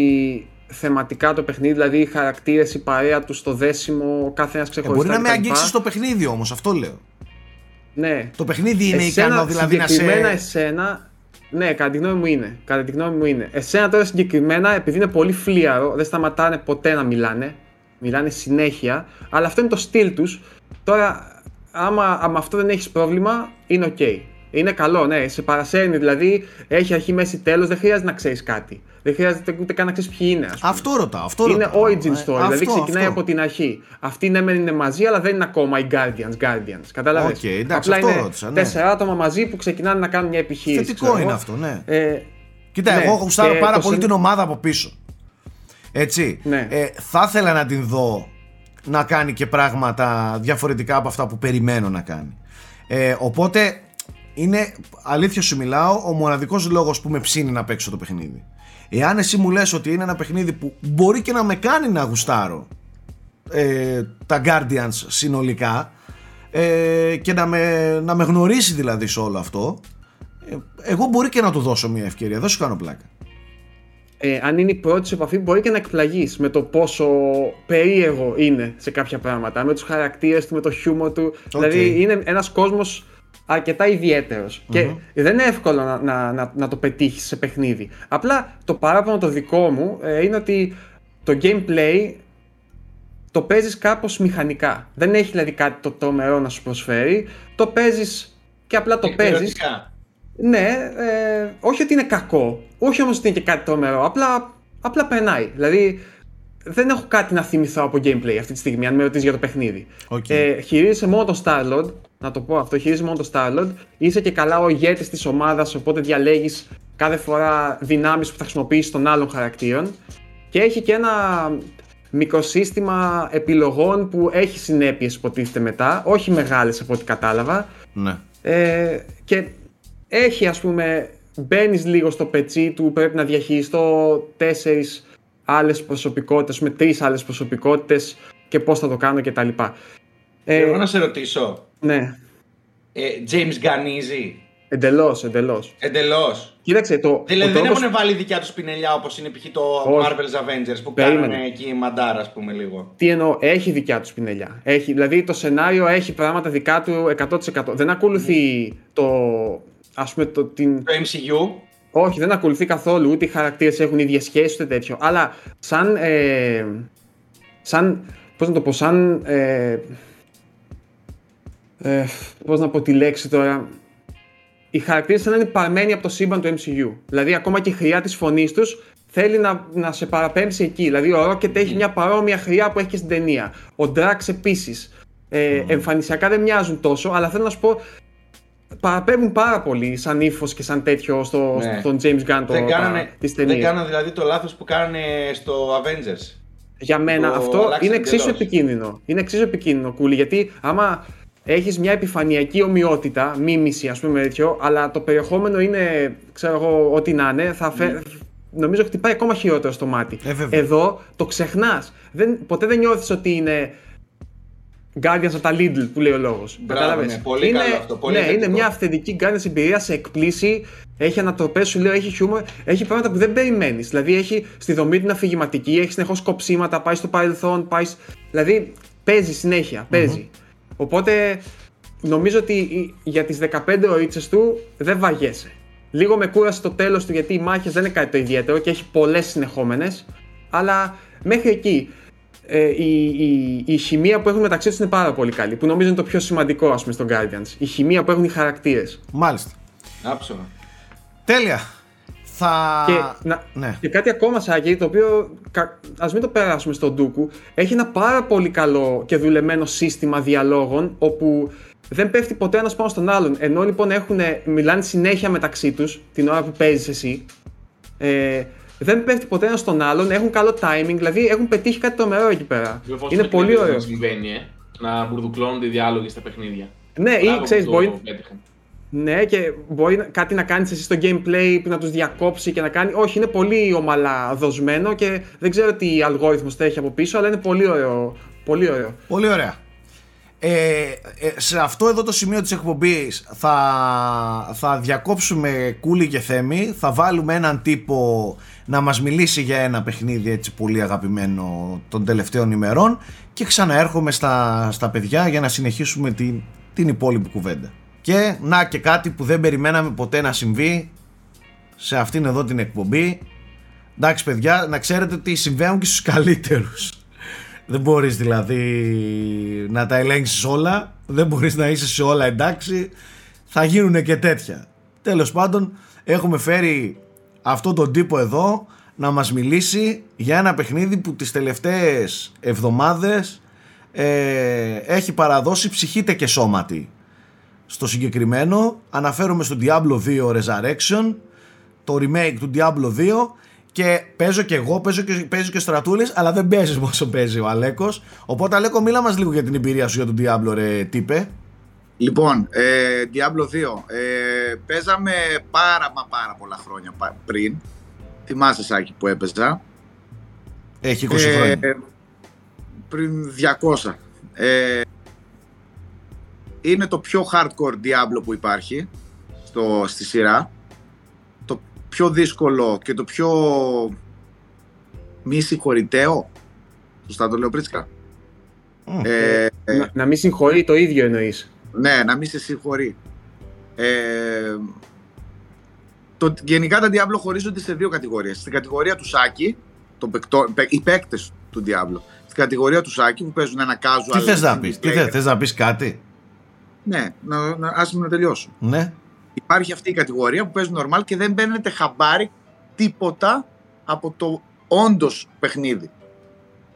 θεματικά το παιχνίδι, δηλαδή οι χαρακτήρες, η παρέα τους, το δέσιμο, ο κάθε ένας Ε, ξεχωριστά. μπορεί να με κτλ. αγγίξει το παιχνίδι όμως, αυτό λέω. Ναι. Το παιχνίδι είναι Εσένα, ικανό δηλαδή να σε... συγκεκριμένα εσένα, ναι, κατά τη γνώμη μου είναι. Κατά τη γνώμη μου είναι. Εσένα τώρα συγκεκριμένα, επειδή είναι πολύ φλύαρο, δεν σταματάνε ποτέ να μιλάνε. Μιλάνε συνέχεια, αλλά αυτό είναι το στυλ τους. Τώρα, άμα, άμα αυτό δεν έχεις πρόβλημα, είναι οκ. Είναι καλό, ναι, σε παρασέρνει, δηλαδή έχει αρχή, μέση, τέλος, δεν χρειάζεται να ξέρεις κάτι. Δεν χρειάζεται ούτε καν να ξέρεις ποιοι είναι, ας πούμε. Αυτό ρωτάω, αυτό Είναι ρωτάω. origin Ε, story, δηλαδή αυτό, ξεκινάει αυτό. από την αρχή. Αυτοί ναι, μεν είναι μαζί, αλλά δεν είναι ακόμα οι Guardians. Guardians κατάλαβες; Οκ, εντάξει, Απλά αυτό είναι ρώτησα, ναι. τέσσερα άτομα μαζί που ξεκινάνε να κάνουν μια επιχείρηση. Θετικό ξέρω είναι εγώ. αυτό, ναι. Ε, Κοίτα, ναι, εγώ γουστάρω και πάρα το πολύ συν- την ομάδα από πίσω. Έτσι. Ναι. Ε, θα ήθελα να την δω να κάνει και πράγματα διαφορετικά από αυτά που περιμένω να κάνει. Ε, οπότε είναι αλήθεια σου μιλάω ο μοναδικός λόγος που με ψήνει να παίξω το παιχνίδι. Εάν εσύ μου λες ότι είναι ένα παιχνίδι που μπορεί και να με κάνει να γουστάρω ε, τα Guardians συνολικά ε, και να με, να με γνωρίσει δηλαδή σε όλο αυτό ε, εγώ μπορεί και να του δώσω μια ευκαιρία, δεν σου κάνω πλάκα. Ε, αν είναι η πρώτη σου επαφή μπορεί και να εκπλαγείς με το πόσο περίεργο είναι σε κάποια πράγματα, με τους χαρακτήρες του, με το χιούμορ του, δηλαδή είναι ένας κόσμος αρκετά και δεν είναι εύκολο να, να, να, να το πετύχεις σε παιχνίδι. Απλά το παράπονο το δικό μου ε, είναι ότι το gameplay το παίζεις κάπως μηχανικά. Δεν έχει δηλαδή κάτι το τρομερό να σου προσφέρει. Το παίζεις και απλά το παίζεις. Ναι, ε, όχι ότι είναι κακό, όχι όμως ότι είναι και κάτι τρομερό, απλά, απλά περνάει. Δηλαδή δεν έχω κάτι να θυμηθώ από gameplay αυτή τη στιγμή, αν με ρωτήσεις για το παιχνίδι. Okay. Ε, χειρίζεσαι μόνο το Starlord, να το πω αυτό, χειρίζεσαι μόνο το Starlord. Είσαι και καλά ο ηγέτης της ομάδας, οπότε διαλέγεις κάθε φορά δυνάμεις που θα χρησιμοποιήσεις των άλλων χαρακτήρων. Και έχει και ένα μικροσύστημα επιλογών που έχει συνέπειες υποτίθεται μετά, όχι μεγάλες από ό,τι κατάλαβα. Ναι. Ε, και έχει ας πούμε, μπαίνεις λίγο στο πετσί του, πρέπει να διαχειριστώ τέσσερις άλλες προσωπικότητες, με τρεις άλλες προσωπικότητες και πώς θα το κάνω κτλ. Ε, Εγώ να σε ρωτήσω. Ναι. Ε, James Gunn Εντελώς, εντελώς. Εντελώς. Κοίταξε το. Δηλαδή δεν έχουν βάλει δικιά τους πινελιά όπως είναι π.χ. το Marvel's Avengers που κάνουν εκεί μαντάρα, ας πούμε λίγο. Τι εννοώ, έχει δικιά τους πινελιά. Έχει, δηλαδή το σενάριο έχει πράγματα δικά του 100%. Δεν ακολουθεί το. Ας πούμε, το, την... το MCU. Όχι, δεν ακολουθεί καθόλου. Ούτε οι χαρακτήρες έχουν ίδιες σχέσεις ούτε τέτοιο. Αλλά σαν. Ε, σαν. Πώς να το πω, σαν. Ε, ε, πώς να πω τη λέξη τώρα οι χαρακτήρες σαν να είναι παρμένοι από το σύμπαν του MCU. Δηλαδή, ακόμα και η χρειά της φωνής τους θέλει να, να σε παραπέμψει εκεί. Δηλαδή, ο Rocket έχει μια παρόμοια χρειά που έχει και στην ταινία. Ο Drax επίσης. Ε, Εμφανισιακά δεν μοιάζουν τόσο, αλλά θέλω να σου πω, παραπέμπουν πάρα πολύ σαν ύφος και σαν τέτοιο στο, ναι. στον James Gunn το, δεν κάνανε, Δεν κάνανε δηλαδή το λάθος που κάνανε στο Avengers. Για μένα αυτό είναι εξίσου επικίνδυνο. Είναι εξίσου επικίνδυνο, Κούλι, γιατί άμα έχεις μια επιφανειακή ομοιότητα, μίμηση ας πούμε τέτοιο, αλλά το περιεχόμενο είναι, ξέρω εγώ, ό,τι να είναι, θα φε... Mm. νομίζω χτυπάει ακόμα χειρότερο στο μάτι. Ε, Εδώ το ξεχνάς. Ποτέ δεν νιώθεις ότι είναι Guardians από τα Lidl που λέει ο λόγος. Κατάλαβε. Ναι, πολύ είναι, καλό αυτό. Πολύ ναι, είναι μια αυθεντική Guardians εμπειρία, σε εκπλήσει. Έχει ανατροπές, σου λέω, έχει χιούμορ, έχει πράγματα που δεν περιμένεις. Δηλαδή έχει στη δομή την αφηγηματική, έχει συνεχώς κοψίματα, πάει στο παρελθόν, πάει. Δηλαδή παίζει συνέχεια, παίζει. Οπότε νομίζω ότι για τις 15 ωρίτσες του δεν βαγέσαι. Λίγο με κούρασε το τέλος του γιατί οι μάχες δεν είναι κάτι το ιδιαίτερο και έχει πολλές συνεχόμενες. Αλλά μέχρι εκεί ε, η, η, η χημεία που έχουν μεταξύ τους είναι πάρα πολύ καλή. Που νομίζω είναι το πιο σημαντικό ας πούμε στον Guardians. Η χημεία που έχουν οι χαρακτήρες. Μάλιστα. Άψογα. Τέλεια. Θα... Και, να, ναι. και κάτι ακόμα, Σάκη, το οποίο ας μην το περάσουμε στον Ντούκου, έχει ένα πάρα πολύ καλό και δουλεμένο σύστημα διαλόγων, όπου δεν πέφτει ποτέ ένας πάνω στον άλλον. Ενώ λοιπόν έχουν, μιλάνε συνέχεια μεταξύ τους την ώρα που παίζεις εσύ. Ε, δεν πέφτει ποτέ ένας στον άλλον, έχουν καλό timing, δηλαδή έχουν πετύχει κάτι τρομερό εκεί πέρα. είναι πολύ ωραίος. Συμβαίνει, ε, να μπουρδουκλώνονται οι διάλογοι στα παιχνίδια. Ναι, ή ξέρεις, μπορεί, ναι, και μπορεί κάτι να κάνεις εσύ στο gameplay που να τους διακόψει και να κάνει. Όχι, είναι πολύ ομαλά δοσμένο και δεν ξέρω τι αλγόριθμος έχει από πίσω, αλλά είναι πολύ ωραίο. Πολύ ωραίο. Πολύ ωραία. Ε, ε, σε αυτό εδώ το σημείο της εκπομπής θα, θα διακόψουμε κούλι και θέμη θα βάλουμε έναν τύπο να μας μιλήσει για ένα παιχνίδι έτσι πολύ αγαπημένο των τελευταίων ημερών και ξαναέρχομαι στα, στα παιδιά για να συνεχίσουμε την, την υπόλοιπη κουβέντα. Και να και κάτι που δεν περιμέναμε ποτέ να συμβεί σε αυτήν εδώ την εκπομπή. Εντάξει παιδιά, να ξέρετε ότι συμβαίνουν και στους καλύτερους. Δεν μπορείς δηλαδή να τα ελέγξεις όλα, δεν μπορείς να είσαι σε όλα εντάξει, θα γίνουν και τέτοια. Τέλος πάντων, έχουμε φέρει αυτόν τον τύπο εδώ να μας μιλήσει για ένα παιχνίδι που τις τελευταίες εβδομάδες ε, έχει παραδώσει ψυχήτε και σώματι στο συγκεκριμένο αναφέρομαι στο Diablo 2 Resurrection το remake του Diablo 2 και παίζω και εγώ, παίζω και, παίζω και στρατούλες αλλά δεν παίζεις όσο παίζει ο Αλέκος οπότε Αλέκο μίλα μας λίγο για την εμπειρία σου για τον Diablo ρε τύπε Λοιπόν, ε, Diablo 2. Ε, παίζαμε πάρα μα πάρα πολλά χρόνια πα- πριν. Θυμάσαι Σάκη που έπαιζα. Έχει 20 Ε, χρόνια. πριν 200. Ε, είναι το πιο hardcore Diablo που υπάρχει στο, στη σειρά. Το πιο δύσκολο και το πιο μη συγχωρηταίο. Σωστά το λέω πρίτσκα; Μμ. Ε, Να, να μην συγχωρεί το ίδιο εννοείς. ναι, να μην σε συγχωρεί. Ε, το, γενικά τα Diablo χωρίζονται σε δύο κατηγορίες. Στην κατηγορία του Σάκη, το παικτό, παί- οι παίκτες του Diablo. Στην κατηγορία του Σάκη που παίζουν ένα casual. Τι θες να single πεις, τι player. θες, θες να πεις κάτι; Ναι, να, να, άσε με να τελειώσω. Ναι. Υπάρχει αυτή η κατηγορία που παίζουν normal και δεν μπαίνετε χαμπάρι τίποτα από το όντως παιχνίδι.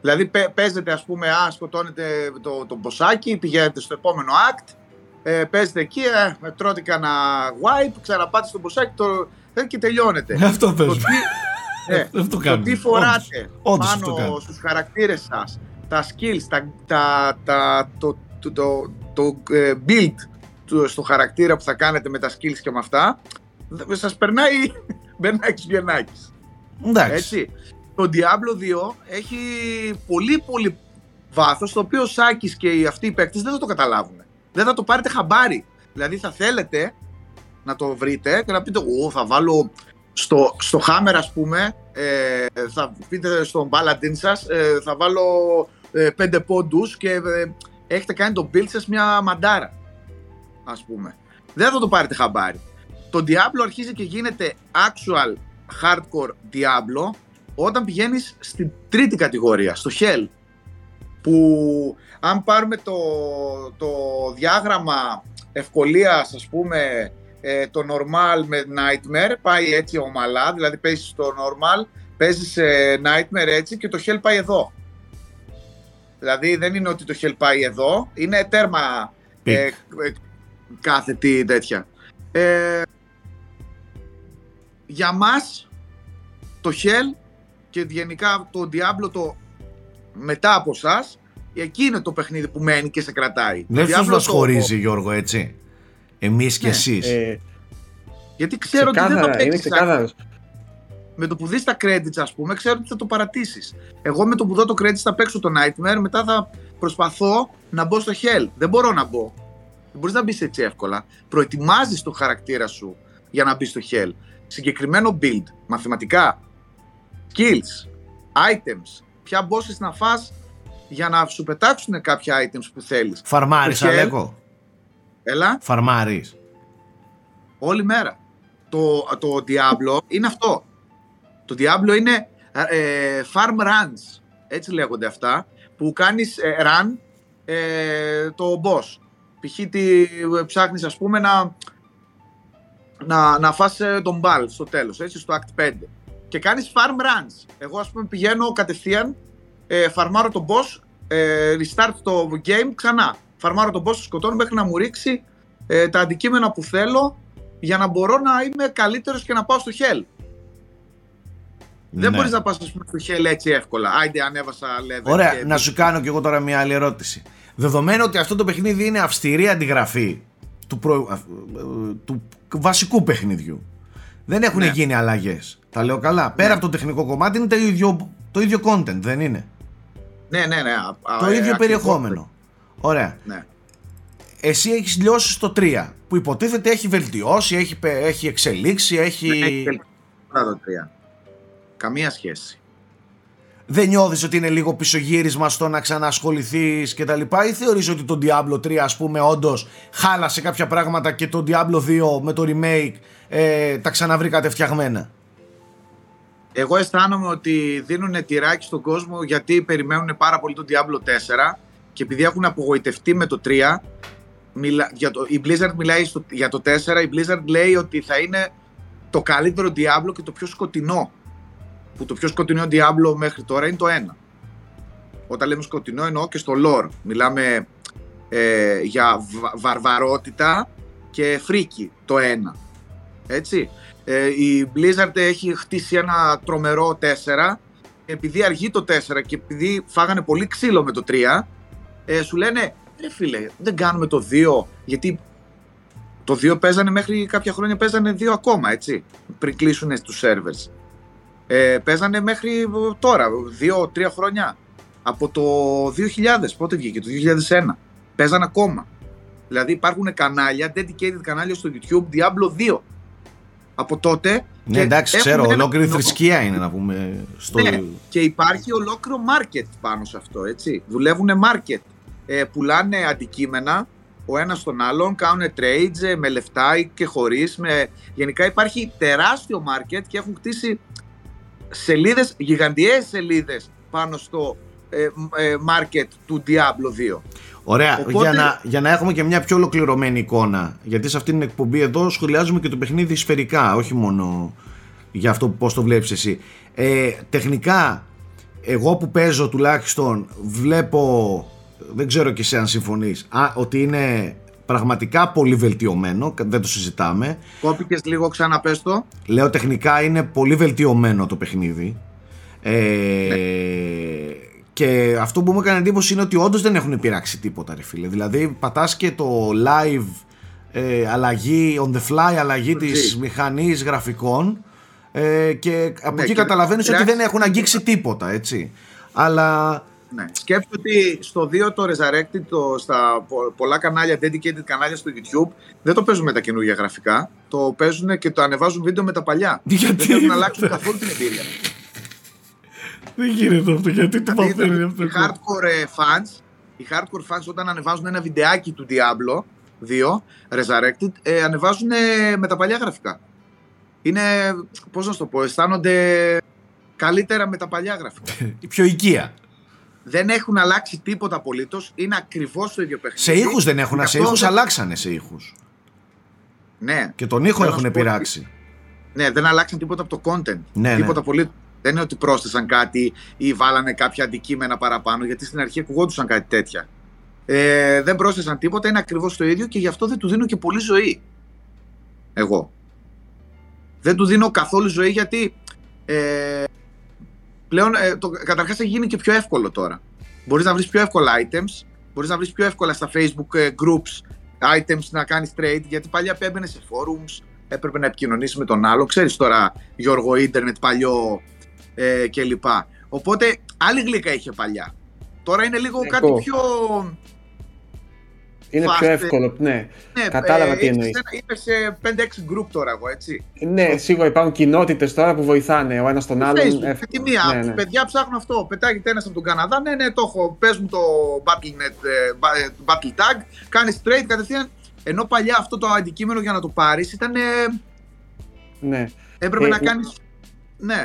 Δηλαδή παι- παίζετε ας πούμε, α, σκοτώνετε το, το μποσάκι, πηγαίνετε στο επόμενο act, ε, παίζετε εκεί, ε, τρώτε κανένα wipe, ξαναπάτε στο μποσάκι το, ε, και τελειώνετε. Αυτό το, πες. τι, ε, Αυτό το κάνουμε. τι φοράτε Όντως αυτό πάνω κάνουμε. στους χαρακτήρες σας, τα skills, τα, τα, τα, το, το, το, το, ε, build του, στο χαρακτήρα που θα κάνετε με τα skills και με αυτά, δε- σας περνάει μπερνάκης μπερνάκης. Εντάξει. Έτσι. Το Diablo 2 έχει πολύ πολύ βάθος, το οποίο ο Σάκης και οι αυτοί οι παίκτες δεν θα το καταλάβουν. Δεν θα το πάρετε χαμπάρι. Δηλαδή θα θέλετε να το βρείτε και να πείτε «Ω, θα βάλω στο, στο Hammer ας πούμε, ε, θα πείτε στον Paladin σας, ε, θα βάλω ε, πέντε πόντους και ε, έχετε κάνει το build σας μια μαντάρα, ας πούμε. Δεν θα το πάρετε χαμπάρι. Το Diablo αρχίζει και γίνεται actual hardcore Diablo όταν πηγαίνεις στην τρίτη κατηγορία, στο Hell. Που αν πάρουμε το, το διάγραμμα ευκολίας, ας πούμε, ε, το normal με nightmare, πάει έτσι ομαλά, δηλαδή παίζεις στο normal, παίζεις ε, nightmare έτσι και το hell πάει εδώ. Δηλαδή δεν είναι ότι το hell πάει εδώ, είναι τέρμα Πικ. ε, ε, κάθε τι τέτοια. Ε, για μας το hell και γενικά το Diablo το μετά από εσά, εκεί είναι το παιχνίδι που μένει και σε κρατάει. Δεν Το τους Diablo μας το- χωρίζει Γιώργο έτσι. Εμείς και Ναι. εσείς. Ε, Γιατί ξέρω ότι δεν θα ξεκάθαρα, είναι παίξεις ξεκάθαρος. Με το που δεις τα credits ας πούμε, ξέρω ότι θα το παρατήσεις. Εγώ με το που δω το credits θα παίξω το Nightmare, μετά θα προσπαθώ να μπω στο Hell. Δεν μπορώ να μπω. Δεν μπορείς να μπεις έτσι εύκολα. Προετοιμάζεις το χαρακτήρα σου για να μπεις στο Hell. Συγκεκριμένο build, μαθηματικά, skills, items, ποια bosses να φας για να σου πετάξουν κάποια items που θέλεις. Φαρμάρης το Hell- Αλέκο. Έλα. Φαρμάρης. όλη μέρα. Το, το Diablo είναι αυτό. Το Diablo είναι ε, farm runs, έτσι λέγονται αυτά, που κάνεις ε, run ε, το boss. Π.χ. τι ε, ψάχνεις ας πούμε να, να, να φας ε, τον μπαλ στο τέλος, έτσι, στο Act 5. Και κάνεις farm runs. Εγώ ας πούμε πηγαίνω κατευθείαν, ε, φαρμάρω τον boss, ε, restart το game ξανά. Φαρμάρω τον boss, σκοτώνω μέχρι να μου ρίξει ε, τα αντικείμενα που θέλω για να μπορώ να είμαι καλύτερος και να πάω στο hell. Δεν Ναι. μπορείς να πας ας πούμε, στο hell έτσι εύκολα. Άιντε ανέβασα level. Ωραία, και- να σου κάνω κι εγώ τώρα μια άλλη ερώτηση. Δεδομένου ότι αυτό το παιχνίδι είναι αυστηρή αντιγραφή του, προ... α, ε, του βασικού παιχνιδιού. Δεν έχουν Ναι. γίνει αλλαγές. Τα λέω καλά. Πέρα από το τεχνικό κομμάτι είναι το ίδιο, το ίδιο content, δεν είναι; Ναι, ναι, ναι. α- α- το ε, ίδιο ακριβώς. περιεχόμενο. Ωραία. Ναι. Εσύ έχεις λιώσει στο 3 που υποτίθεται έχει βελτιώσει, έχει, πε- έχει εξελίξει, έχει. Δεν έχει τελειώσει το τρία. Καμία σχέση. Δεν νιώθεις ότι είναι λίγο πισωγύρισμα στο να ξανασχοληθείς και τα λοιπά ή θεωρείς ότι το Diablo 3 ας πούμε όντως χάλασε κάποια πράγματα και το Diablo 2 με το remake ε, τα ξαναβρήκατε φτιαγμένα; Εγώ αισθάνομαι ότι δίνουν τυράκι στον κόσμο γιατί περιμένουν πάρα πολύ το Diablo 4 και επειδή έχουν απογοητευτεί με το 3, μιλα... για το... η Blizzard μιλάει στο... για το 4, η Blizzard λέει ότι θα είναι το καλύτερο Diablo και το πιο σκοτεινό. Που το πιο σκοτεινό Diablo μέχρι τώρα είναι το 1. Όταν λέμε σκοτεινό εννοώ και στο lore. Μιλάμε ε, για βα- βαρβαρότητα και φρίκι το 1. Έτσι. Ε, η Blizzard έχει χτίσει ένα τρομερό 4 επειδή αργεί το 4 και επειδή φάγανε πολύ ξύλο με το 3 ε, σου λένε ρε φίλε, δεν κάνουμε το 2, γιατί το 2 παίζανε μέχρι κάποια χρόνια παίζανε 2 ακόμα, έτσι, πριν κλείσουν στους servers. Ε, παίζανε μέχρι τώρα, 2-3 χρόνια. Από το 2000, πότε βγήκε, το 2001. Παίζανε ακόμα. Δηλαδή υπάρχουν κανάλια, dedicated κανάλια στο YouTube, Diablo 2. Από τότε. Ναι, και εντάξει, έχουν ξέρω, ένα- ολόκληρη θρησκεία είναι να πούμε. Στο... Ναι, και υπάρχει ολόκληρο market πάνω σε αυτό, έτσι. Δουλεύουν market. Ε, πουλάνε αντικείμενα ο ένας στον άλλον, κάνουν trades ε, με λεφτά ή και χωρίς. Με... Γενικά υπάρχει τεράστιο market και έχουν χτίσει σελίδες, γιγαντιαίες σελίδες πάνω στο ε, μ- ε, market του Diablo 2. Ωραία, Οπότε- για, να, για να έχουμε και μια πιο ολοκληρωμένη εικόνα. Γιατί σε αυτήν την εκπομπή εδώ σχολιάζουμε και το παιχνίδι σφαιρικά, όχι μόνο για αυτό που πώς το βλέπεις εσύ. Ε, τεχνικά, εγώ που παίζω τουλάχιστον βλέπω, δεν ξέρω και εσύ αν συμφωνείς, α, ότι είναι πραγματικά πολύ βελτιωμένο, δεν το συζητάμε. Κόπηκες λίγο ξαναπες το. Λέω τεχνικά είναι πολύ βελτιωμένο το παιχνίδι. Ε, Και αυτό που μου έκανε εντύπωση είναι ότι όντως δεν έχουν πειράξει τίποτα, ρε φίλε. Δηλαδή, πατάς και το live ε, αλλαγή, on the fly αλλαγή της G. μηχανής γραφικών. Ε, και από Ναι, εκεί και καταλαβαίνεις ότι πειράξει- δεν έχουν αγγίξει τίποτα, έτσι. Αλλά Ναι. Σκέψου ότι στο 2 το Resurrected, το, στα πο- πολλά κανάλια, dedicated κανάλια στο YouTube, δεν το παίζουν με τα καινούργια γραφικά. Το παίζουν και το ανεβάζουν βίντεο με τα παλιά. Γιατί; Δεν θέλουν να αλλάξουν καθόλου την εμπειρία. δεν γίνεται αυτό, γιατί το Δηλαδή, οι hardcore ε, fans, οι hardcore fans όταν ανεβάζουν ένα βιντεάκι του Diablo 2 Resurrected, ε, ανεβάζουν ε, με τα παλιά γραφικά. Είναι, πώς να σου το πω, αισθάνονται καλύτερα με τα παλιά γραφικά. Η πιο οικία. Δεν έχουν αλλάξει τίποτα απολύτως. Είναι ακριβώς το ίδιο παιχνίδι. Σε ήχους δεν έχουν, Γι' σε αυτό ήχους δεν- αλλάξανε σε ήχους. Ναι, Και τον ήχο Θέλω να έχουν σου πω πειράξει. ναι, δεν αλλάξαν τίποτα από το content. Ναι, τίποτα ναι. πολύ. Δεν είναι ότι πρόσθεσαν κάτι ή βάλανε κάποια αντικείμενα παραπάνω, γιατί στην αρχή ακουγόντουσαν κάτι τέτοια. Ε, δεν πρόσθεσαν τίποτα, είναι ακριβώς το ίδιο και γι' αυτό δεν του δίνω και πολύ ζωή. Εγώ. Δεν του δίνω καθόλου ζωή γιατί ε, πλέον ε, το, καταρχάς έχει γίνει και πιο εύκολο τώρα. Μπορείς να βρεις πιο εύκολα items, μπορείς να βρεις πιο εύκολα στα facebook ε, groups items να κάνεις trade, γιατί παλιά έμπαινε σε forums, έπρεπε να επικοινωνήσεις με τον άλλο. Ξέρεις τώρα, Γιώργο, ίντερνετ παλιό ε, κλπ. Οπότε, άλλη γλύκα είχε παλιά. Τώρα είναι λίγο Εγώ. κάτι πιο... Είναι Fast, πιο ε, εύκολο. Ναι, Ναι, Κατάλαβα τι έχεις εννοείς. ένα- Είμαι σε 5-6 group τώρα εγώ, έτσι. ναι σίγουρα υπάρχουν κοινότητες τώρα που βοηθάνε ο ένας τον άλλον. Facebook, εύκολα. με τη μία. Ναι, ναι. Παιδιά ψάχνουν αυτό. Πετάγεται ένα από τον Καναδά. Ναι, ναι, το έχω. Πες μου το Battlenet, ε, ba- ε, Battle Tag. Κάνεις trade κατευθείαν. Ενώ παλιά αυτό το αντικείμενο για να το πάρεις ήταν. ε, ναι. έπρεπε Ε, να ε, κάνει. Ναι.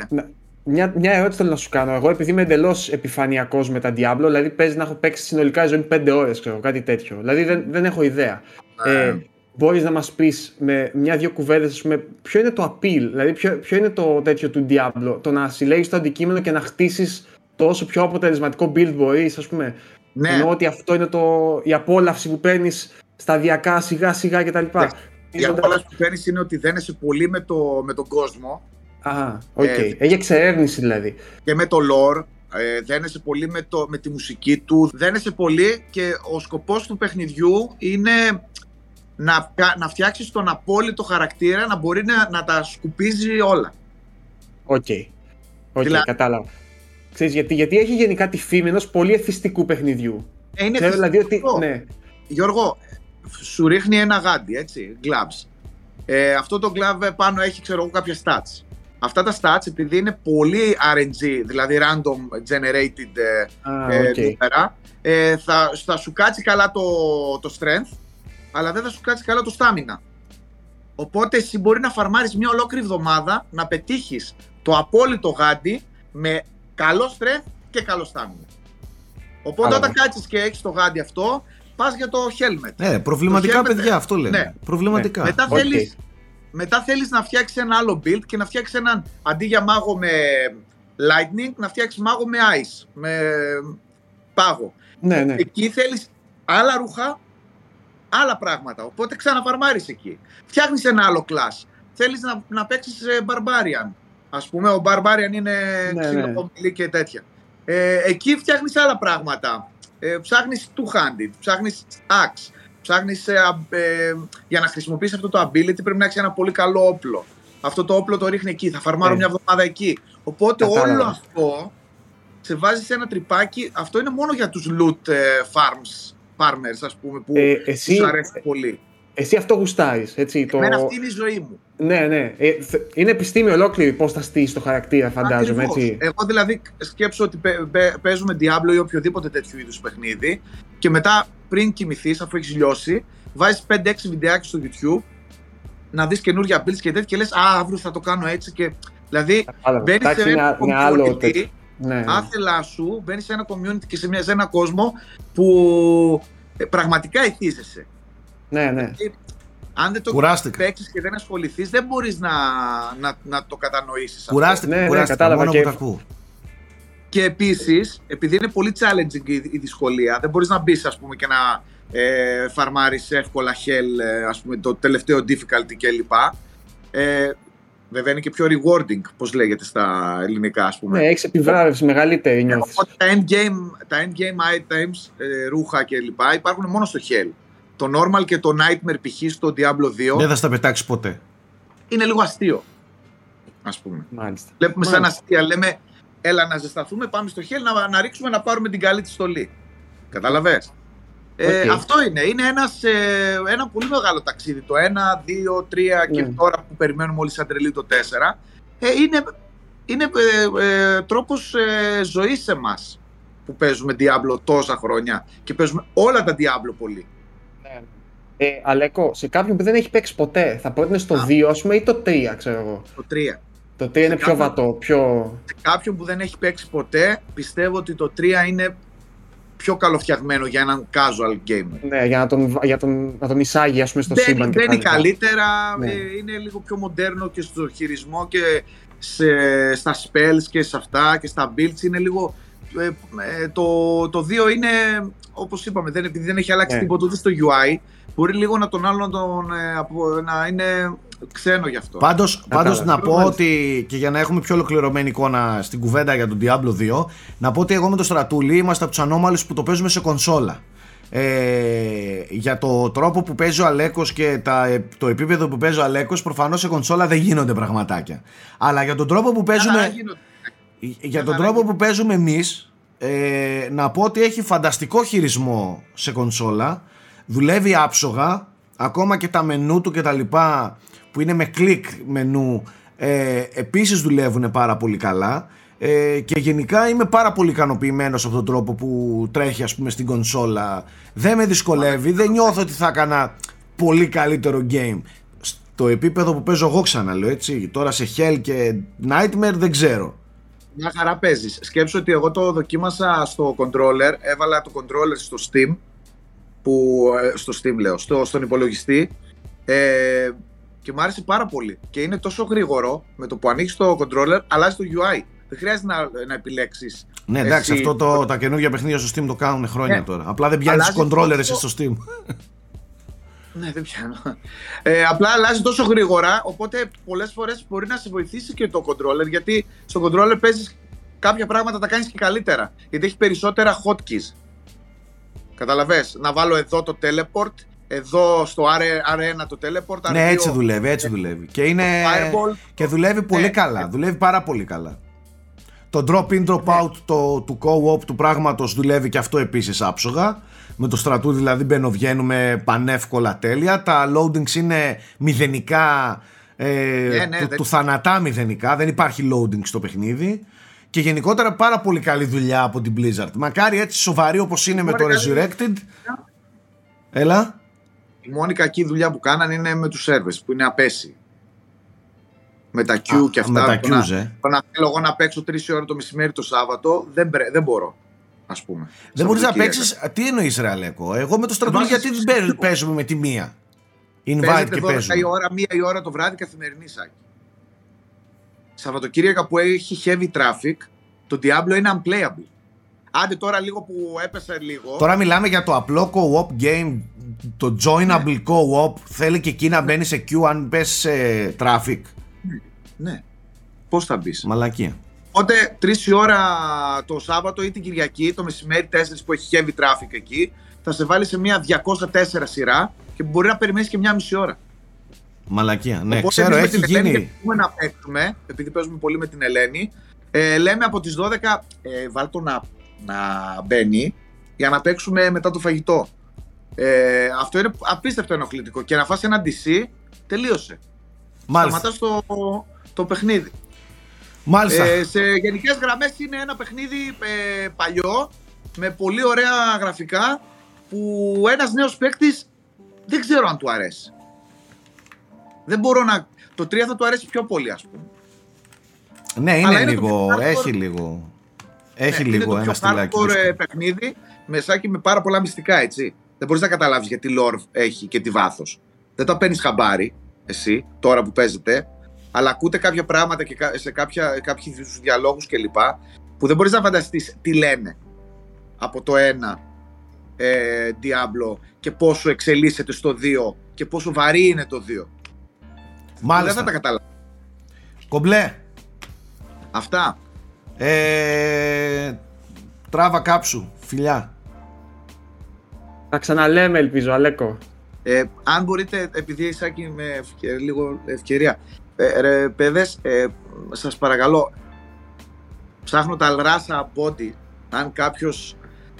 Να- Μια, μια ερώτηση θέλω να σου κάνω. Εγώ, επειδή είμαι εντελώς επιφανειακός με τα Diablo, δηλαδή παίζει να έχω παίξει συνολικά η ζωή μου 5 ώρες, ξέρω κάτι τέτοιο. Δηλαδή δεν, δεν έχω ιδέα. Ε, Μπορείς να μας πεις με μια-δυο κουβέντες, ποιο είναι το appeal, δηλαδή ποιο, ποιο είναι το τέτοιο του Diablo, το να συλλέγεις το αντικείμενο και να χτίσεις το όσο πιο αποτελεσματικό build μπορείς, ας πούμε. ναι. Εννοώ ότι αυτό είναι το, η απόλαυση που παίρνεις σταδιακά, σιγά-σιγά κτλ. Ναι. Η απόλαυση που παίρνεις είναι ότι δένεσαι πολύ με, το, με τον κόσμο Α, οκ. Ε, Έχει εξερεύνηση δηλαδή. και με το lore. Ε, δένεσαι πολύ με, το, με τη μουσική του. Δένεσαι πολύ και ο σκοπός του παιχνιδιού είναι να, να φτιάξεις τον απόλυτο χαρακτήρα να μπορεί να, να τα σκουπίζει όλα. OK. OK, Δηλαδή- κατάλαβα. Ξέρεις, γιατί, γιατί έχει γενικά τη φήμη ενός πολύ εθιστικού παιχνιδιού. Ε, είναι Ξέρω δηλαδή ότι. εθιστικό. Ναι, Γιώργο, σου ρίχνει ένα γάντι, έτσι, gloves. Ε, αυτό το glove πάνω έχει, ξέρω εγώ, κάποια stats. Αυτά τα stats, επειδή είναι πολύ RNG, δηλαδή random generated ε, Α, ε, οκ. νούμερα, ε, θα, θα σου κάτσει καλά το, το strength, αλλά δεν θα σου κάτσει καλά το stamina. Οπότε εσύ μπορεί να φαρμάρεις μια ολόκληρη εβδομάδα να πετύχεις το απόλυτο γάντι με καλό strength και καλό stamina. Οπότε Κατάλαβα. όταν κάτσεις και έχεις το γάντι αυτό, πας για το helmet. Ναι, προβληματικά Το helmet, παιδιά, αυτό λέμε. ναι. Προβληματικά. Μετά, οκ. θέλεις, μετά θέλεις να φτιάξεις ένα άλλο build και να φτιάξεις έναν, αντί για μάγο με lightning, να φτιάξεις μάγο με ice, με πάγο. Ναι, ναι. Εκεί θέλεις άλλα ρούχα, άλλα πράγματα. Οπότε ξαναφαρμάρεις εκεί. Φτιάχνεις ένα άλλο class. Θέλεις να, να παίξεις ε, barbarian. Ας πούμε, ο barbarian είναι Ναι, ξύλο ναι. κομπλί και τέτοια. Ε, εκεί φτιάχνεις άλλα πράγματα. Ε, ψάχνεις two-handed, ψάχνεις axe, ψάχνεις ε, α- ε, για να χρησιμοποιήσεις αυτό το ability πρέπει να έχεις ένα πολύ καλό όπλο. Αυτό το όπλο το ρίχνει εκεί, θα φαρμάρω Ναι. μια εβδομάδα εκεί. Οπότε Κατάλαβα. όλο αυτό σε βάζει σε ένα τρυπάκι, αυτό είναι μόνο για τους loot ε, farms, farmers ας πούμε, που Ε, εσύ- τους αρέσει πολύ. Εσύ αυτό γουστάρεις, έτσι. Το... Εμένα αυτή είναι η ζωή μου. Ναι, ναι. Ε, θε- είναι επιστήμη ολόκληρη πώς θα στήσει το χαρακτήρα, φαντάζομαι, Ακριβώς. έτσι. Εγώ δηλαδή σκέψω ότι παι- παι- παίζουμε Diablo ή οποιοδήποτε τέτοιου είδους παιχνίδι και μετά πριν κοιμηθείς, αφού έχεις λιώσει, βάζεις 5-6 βιντεάκια στο YouTube να δεις καινούργια builds και τέτοια και λες: Α, αύριο θα το κάνω έτσι. Και... Δηλαδή Κατάλαβα. μπαίνεις Εντάξει, σε ένα είναι, είναι άλλο community, τέτοιο. Ναι, ναι. άθελά σου, μπαίνεις σε ένα community και σε, μια, σε ένα κόσμο που ε, πραγματικά εθίζεσαι. ναι, ναι. Αν δεν το Κουράστηκα. παίξεις και δεν ασχοληθείς, δεν μπορείς να, να, να το κατανοήσεις. Κουράστηκα, Ναι, ναι, κουράστηκα, κατάλαβα μόνο και- που τα ακούω. Και επίσης, επειδή είναι πολύ challenging η, η δυσκολία, δεν μπορείς να μπεις, ας πούμε, και να ε, φαρμάρεις εύκολα hell, ε, ας πούμε, το τελευταίο difficulty κλπ. Ε, βέβαια είναι και πιο rewarding, πώς λέγεται στα ελληνικά, ας πούμε. Ναι, έχεις επιβράβευση μεγαλύτερη, νιώθεις. Οπότε τα endgame, τα endgame items, ε, ρούχα κλπ. υπάρχουν μόνο στο hell. Το normal και το nightmare π.χ. στο Diablo 2 Δεν θα στα πετάξεις ποτέ. είναι λίγο αστείο, ας πούμε. Μάλιστα. Βλέπουμε σαν Μάλιστα. αστεία, λέμε έλα να ζεσταθούμε, πάμε στο hell να, να ρίξουμε να πάρουμε την καλή της στολή. Καταλαβες. Ε, Οκ. αυτό είναι. Είναι ένας, ε, ένα πολύ μεγάλο ταξίδι. Το 1, 2, 3 και Ναι. τώρα που περιμένουμε όλοι σαν τρελοί το 4. Ε, είναι είναι ε, ε, τρόπος ε, ζωής σε μας που παίζουμε Diablo τόσα χρόνια και παίζουμε όλα τα Diablo πολύ. Ναι. Ε, Αλέκο, σε κάποιον που δεν έχει παίξει ποτέ, θα πρότεινες το Α. 2, ας πούμε, ή το 3, ξέρω εγώ. Το 3. Το 3 είναι πιο κάποιον- βατό, πιο... Σε κάποιον που δεν έχει παίξει ποτέ, πιστεύω ότι το 3 είναι πιο καλοφτιαγμένο για έναν casual gamer. Ναι, για να τον, για τον, να τον εισάγει, ας πούμε, στο Μπαίνει, σύμπαν και μπαίνει τα λοιπά. καλύτερα, Ναι. ε, είναι λίγο πιο μοντέρνο και στο χειρισμό και σε, στα spells και σε αυτά και στα builds είναι λίγο... ε, ε, το, το 2 είναι, όπως είπαμε, δεν, επειδή δεν έχει αλλάξει Ναι. τίποτα ούτε στο UI, μπορεί λίγο να τον άλλο να, τον, ε, απο- να είναι ξένο γι' αυτό. Πάντως, πάντως να πω Μάλιστα. ότι και για να έχουμε πιο ολοκληρωμένη εικόνα στην κουβέντα για τον Diablo 2, να πω ότι εγώ με το Στρατούλη είμαστε από τους ανώμαλους που το παίζουμε σε κονσόλα. Ε, για το τρόπο που παίζει ο Αλέκος και τα, το επίπεδο που παίζει ο Αλέκος προφανώς σε κονσόλα δεν γίνονται πραγματάκια αλλά για τον τρόπο που Καλά, παίζουμε γίνονται. για τον χαρά τρόπο που παίζουμε εμείς ε, να πω ότι έχει φανταστικό χειρισμό σε κονσόλα δουλεύει άψογα ακόμα και τα μενού του και τα λοιπά που είναι με κλικ μενού ε, επίσης δουλεύουν πάρα πολύ καλά. Ε, και γενικά είμαι πάρα πολύ ικανοποιημένος από τον τρόπο που τρέχει ας πούμε στην κονσόλα. Δεν με δυσκολεύει, δεν νιώθω ότι θα έκανα πολύ καλύτερο game. Στο επίπεδο που παίζω εγώ ξαναλέω έτσι. Τώρα σε Hell και Nightmare δεν ξέρω. Μια χαρά παίζεις. Σκέψου ότι εγώ το δοκίμασα στο controller, έβαλα το controller στο Steam, που, ε, στο Steam λέω, στο, στον υπολογιστή. Ε, και μου άρεσε πάρα πολύ. Και είναι τόσο γρήγορο, με το που ανοίξει το controller, αλλάζει το UI. Δεν χρειάζεται να, να επιλέξεις. Ναι, εντάξει, Εσύ- αυτό το, τα καινούργια παιχνίδια στο Steam το κάνουν χρόνια Ναι. τώρα. Απλά δεν πιάνεις Αλλάζει controller τόσο- εσύ στο Steam. Ναι, δεν πιάνω. Ε, απλά αλλάζει τόσο γρήγορα, οπότε πολλές φορές μπορεί να σε βοηθήσει και το controller, γιατί στο controller παίζεις κάποια πράγματα τα κάνεις και καλύτερα. Γιατί έχει περισσότερα hotkeys. Καταλαβες, να βάλω εδώ το teleport, εδώ στο R- R1 το teleport, ναι, R2 έτσι δουλεύει, έτσι δουλεύει. Και, είναι... Fireball. και δουλεύει πολύ Ναι. καλά. Δουλεύει πάρα πολύ καλά. Το drop in, drop out το, του co-op του πράγματος δουλεύει και αυτό επίσης άψογα. Με το στρατού δηλαδή μπαίνω-βγαίνουμε πανεύκολα τέλεια. Τα loadings είναι μηδενικά, ε, Ναι, ναι, του, δεν- του θανατά μηδενικά. Δεν υπάρχει loading στο παιχνίδι. Και γενικότερα πάρα πολύ καλή δουλειά από την Blizzard. Μακάρι έτσι σοβαρή όπως είναι με το Ωραία, καλή Resurrected. Έλα. Η μόνη κακή δουλειά που κάνανε είναι με τους servers, που είναι απέσιοι. Με τα Q Α, και αυτά. με τα το να- Qs, ε. το να θέλω εγώ να παίξω 3 ώρα το μεσημέρι το Σάββατο, δεν, μπρε- δεν μπορώ, ας πούμε. Δεν μπορείς να Σαββατοκύριακα. παίξει. Τι εννοείς, Ρε Αλέκο; Εγώ με το στρατούλι βάζεις γιατί δεν στο παίζ- στρατό. παίζουμε με τη μία; Invite Παίζεται και 12 η παίζουμε. ώρα, μία η ώρα το βράδυ καθημερινή σάκη. Σαββατοκύριακα που έχει heavy traffic, το Diablo είναι unplayable. Άντε τώρα λίγο που έπεσε λίγο. Τώρα μιλάμε για το απλό co-op game. Το joinable co-op θέλει και εκεί να μπαίνει σε queue αν πες σε traffic. Ναι. Πώς θα μπεις; Μαλακία. Οπότε 3 η ώρα το Σάββατο ή την Κυριακή, το μεσημέρι 4 που έχει heavy traffic εκεί, θα σε βάλει σε μια 204 σειρά και μπορεί να περιμένεις και μια μισή ώρα. Μαλακία. Ναι, Οπότε ξέρω, εμείς με έχει την Ελένη, γίνει. γιατί μπορούμε να παίξουμε, επειδή παίζουμε πολύ με την Ελένη, ε, λέμε από τις 12 ε, βάλ το να, να μπαίνει για να παίξουμε μετά το φαγητό. Ε, αυτό είναι απίστευτο ενοχλητικό. Και να φας ένα DC, τελείωσε. Μάλιστα. Σταματάς το, το παιχνίδι. Μάλιστα. Ε, σε γενικές γραμμές είναι ένα παιχνίδι ε, παλιό, με πολύ ωραία γραφικά, που ένας νέος παίκτης δεν ξέρω αν του αρέσει. Δεν μπορώ να... Το 3 θα του αρέσει πιο πολύ, ας πούμε. ναι, είναι αλλά είναι το λίγο. πιο hardcore- Έχει λίγο. Έχει Ναι, είναι λίγο το ένα πιο στυλάκι. hardcore, δύσκολο. ε, παιχνίδι, μεσάκι με πάρα πολλά μυστικά, έτσι. Δεν μπορείς να καταλάβεις γιατί lore έχει και τι βάθος. Δεν τα παίρνεις χαμπάρι, εσύ, τώρα που παίζετε, αλλά ακούτε κάποια πράγματα και κα- σε κάποια, κάποιοι διαλόγους κλπ. που δεν μπορείς να φανταστείς τι λένε από το ένα ε, Diablo και πόσο εξελίσσεται στο 2 και πόσο βαρύ είναι το 2. Δεν Μάλιστα. θα τα καταλάβω. Κομπλέ. Αυτά. Ε, τράβα κάψου. Φιλιά. Θα ξαναλέμε, ελπίζω, Αλέκο. Ε, αν μπορείτε, επειδή Σάκη με ευκαι- λίγο ευκαιρία, ε, ρε, παιδες, ε, σας παρακαλώ, ψάχνω τα αλράσα body, αν κάποιος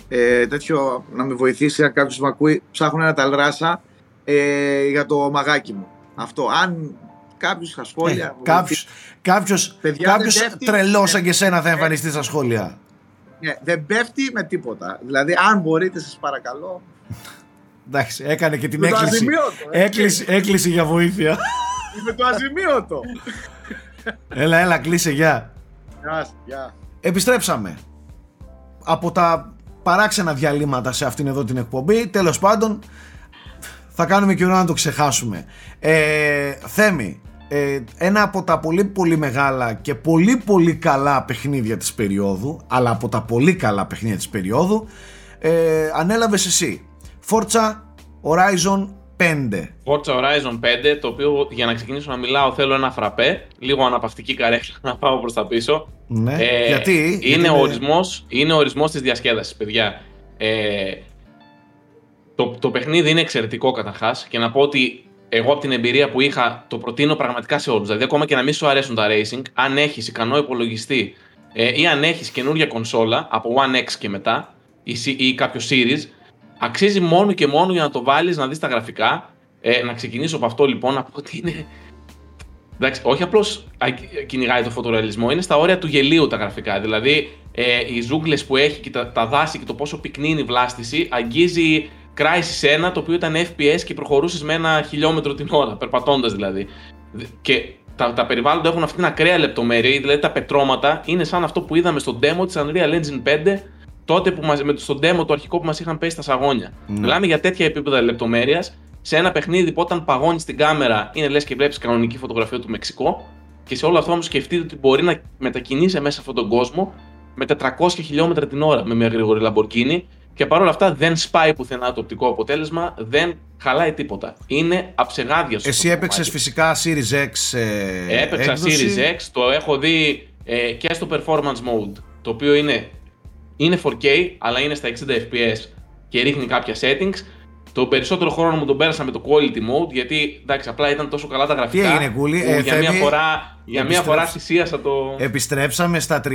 ε, τέτοιο να με βοηθήσει, αν κάποιος με ακούει, ψάχνω ένα ταλράσα ε, για το μαγάκι μου. Αυτό, αν κάποιος στα σχόλια... Ε, κάποιος, κάποιος, Παιδιά, κάποιος δεν πέφτει. τρελός σαν Ε, και εσένα θα ε, εμφανιστεί στα σχόλια. Ναι, δεν πέφτει με τίποτα. Δηλαδή, αν μπορείτε, σας παρακαλώ. Εντάξει, έκανε και την Με το έκκληση. αζημίωτο. έτσι. Έκκληση, έκκληση για βοήθεια. Με το αζημίωτο. έλα, έλα, κλείσε, γεια. Γεια σας, γεια. Επιστρέψαμε. Από τα παράξενα διαλύματα σε αυτήν εδώ την εκπομπή, τέλος πάντων, θα κάνουμε καιρό να το ξεχάσουμε. Ε, Θέμη, ε, ένα από τα πολύ πολύ μεγάλα και πολύ πολύ καλά παιχνίδια της περίοδου, αλλά από τα πολύ καλά παιχνίδια της περίοδου, ε, ανέλαβες εσύ. Forza Horizon 5. Forza Horizon 5, το οποίο για να ξεκινήσω να μιλάω θέλω ένα φραπέ, λίγο αναπαυτική καρέκλα να πάω προς τα πίσω. Ναι. Ε, Γιατί, είναι, γιατί ο ορισμός, είναι ο ορισμός της διασκέδασης, παιδιά. Ε, το, το παιχνίδι είναι εξαιρετικό καταρχάς και να πω ότι εγώ από την εμπειρία που είχα το προτείνω πραγματικά σε όλους. Δηλαδή ακόμα και να μην σου αρέσουν τα racing, αν έχεις ικανό υπολογιστή ε, ή αν έχεις καινούργια κονσόλα από One X και μετά ή, σι- ή κάποιο series, αξίζει μόνο και μόνο για να το βάλεις να δεις τα γραφικά. Ε, να ξεκινήσω από αυτό λοιπόν, να πω ότι είναι Εντάξει, όχι απλώς κυνηγάει το φωτορεαλισμό, είναι στα όρια του γελίου τα γραφικά. Δηλαδή, ε, οι ζούγκλες που έχει και τα, τα δάση και το πόσο πυκνή είναι η βλάστηση αγγίζει Crysis 1, το οποίο ήταν FPS και προχωρούσες με ένα χιλιόμετρο την ώρα, περπατώντας δηλαδή. Και τα, τα περιβάλλοντα έχουν αυτή την ακραία λεπτομέρεια, δηλαδή τα πετρώματα είναι σαν αυτό που είδαμε στο demo της Unreal Engine 5, τότε που μας, με, το- στο demo το αρχικό που μας είχαν πέσει στα σαγόνια. Ναι. Μιλάμε για τέτοια επίπεδα λεπτομέρειας σε ένα παιχνίδι που όταν παγώνεις την κάμερα είναι λες και βλέπεις κανονική φωτογραφία του Μεξικό. Και σε όλο αυτό όμως σκεφτείτε ότι μπορεί να μετακινήσει μέσα σε αυτόν τον κόσμο με 400 χιλιόμετρα την ώρα με μια γρήγορη Lamborghini και παρόλα αυτά δεν σπάει πουθενά το οπτικό αποτέλεσμα, δεν χαλάει τίποτα. Είναι αψεγάδια στο Εσύ αυτό το έπαιξες κομμάτι. φυσικά Series X ε, Έπαιξα έκδοση. Series X, το έχω δει ε, και στο Performance Mode, το οποίο είναι, είναι 4K, αλλά είναι στα 60 FPS και ρίχνει κάποια settings. Το περισσότερο χρόνο μου τον πέρασα με το Quality Mode, γιατί εντάξει, απλά ήταν τόσο καλά τα γραφικά. έγινε, Κούλη; που Ε, για, μία Θέμη, φορά, για μία επιστρέψ- φορά θυσίασα το. Επιστρέψαμε στα 30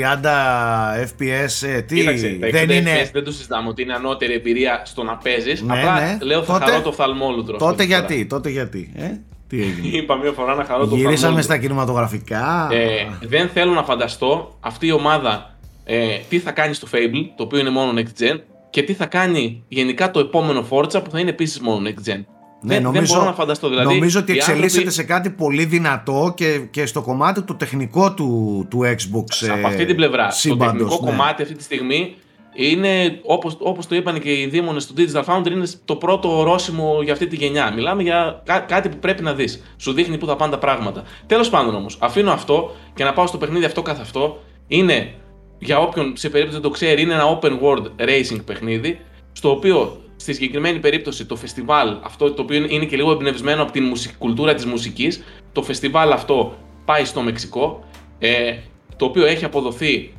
FPS. ε, τι, Κοίταξε, τα 60 δεν FPS είναι. δεν το συζητάμε ότι είναι ανώτερη εμπειρία στο να παίζεις. Ναι, απλά ναι. λέω θα Τότε- χαρώ το φθαλμόλουτρο. αυτή Τότε τη φορά. γιατί, τότε γιατί. Ε; Τι έγινε. Είπα μία φορά να χαρώ το Γυρίσαμε φθαλμόλουτρο. στα κινηματογραφικά. Ε, δεν θέλω να φανταστώ αυτή η ομάδα ε, τι θα κάνει στο Fable, το οποίο είναι μόνο next gen, και τι θα κάνει γενικά το επόμενο Forza που θα είναι επίσης μόνο next gen. Ναι, δεν, νομίζω, δεν μπορώ να φανταστώ. Δηλαδή, νομίζω ότι οι εξελίσσεται άνθρωποι σε κάτι πολύ δυνατό και, και στο κομμάτι του τεχνικό του, του Xbox. από ε, αυτή την πλευρά. σύμπαντος, το τεχνικό ναι. κομμάτι αυτή τη στιγμή είναι, όπως, όπως το είπαν και οι δήμονες του Digital Foundry, είναι το πρώτο ορόσημο για αυτή τη γενιά. Μιλάμε για κά- κάτι που πρέπει να δεις. Σου δείχνει πού θα πάνε τα πράγματα. Τέλος πάντων όμως, αφήνω αυτό και να πάω στο παιχνίδι αυτό καθ' αυτό. Είναι, για όποιον σε περίπτωση δεν το ξέρει, είναι ένα open world racing παιχνίδι, στο οποίο στη συγκεκριμένη περίπτωση το φεστιβάλ, αυτό το οποίο είναι και λίγο εμπνευσμένο από την μουσικ- κουλτούρα της μουσικής, το φεστιβάλ αυτό πάει στο Μεξικό. Ε, το οποίο έχει αποδοθεί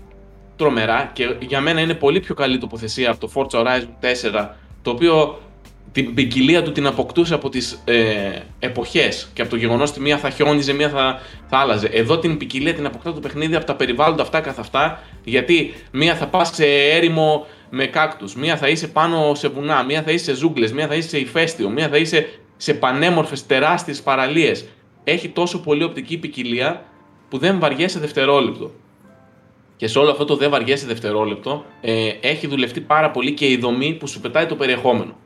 τρομερά και για μένα είναι πολύ πιο καλή τοποθεσία από το Forza Horizon 4, το οποίο την ποικιλία του την αποκτούσε από τις ε, εποχές και από το γεγονός ότι μία θα χιόνιζε, μία θα, θα άλλαζε. Εδώ την ποικιλία την αποκτά το παιχνίδι από τα περιβάλλοντα αυτά καθ' αυτά, γιατί μία θα πας σε έρημο με κάκτους, μία θα είσαι πάνω σε βουνά, μία θα είσαι σε ζούγκλες, μία θα είσαι σε ηφαίστειο, μία θα είσαι σε πανέμορφες τεράστιες παραλίες. Έχει τόσο πολύ οπτική ποικιλία που δεν βαριέσαι δευτερόλεπτο. Και σε όλο αυτό το δεν βαριέσαι δευτερόλεπτο ε, έχει δουλευτεί πάρα πολύ και η δομή που σου πετάει το περιεχόμενο.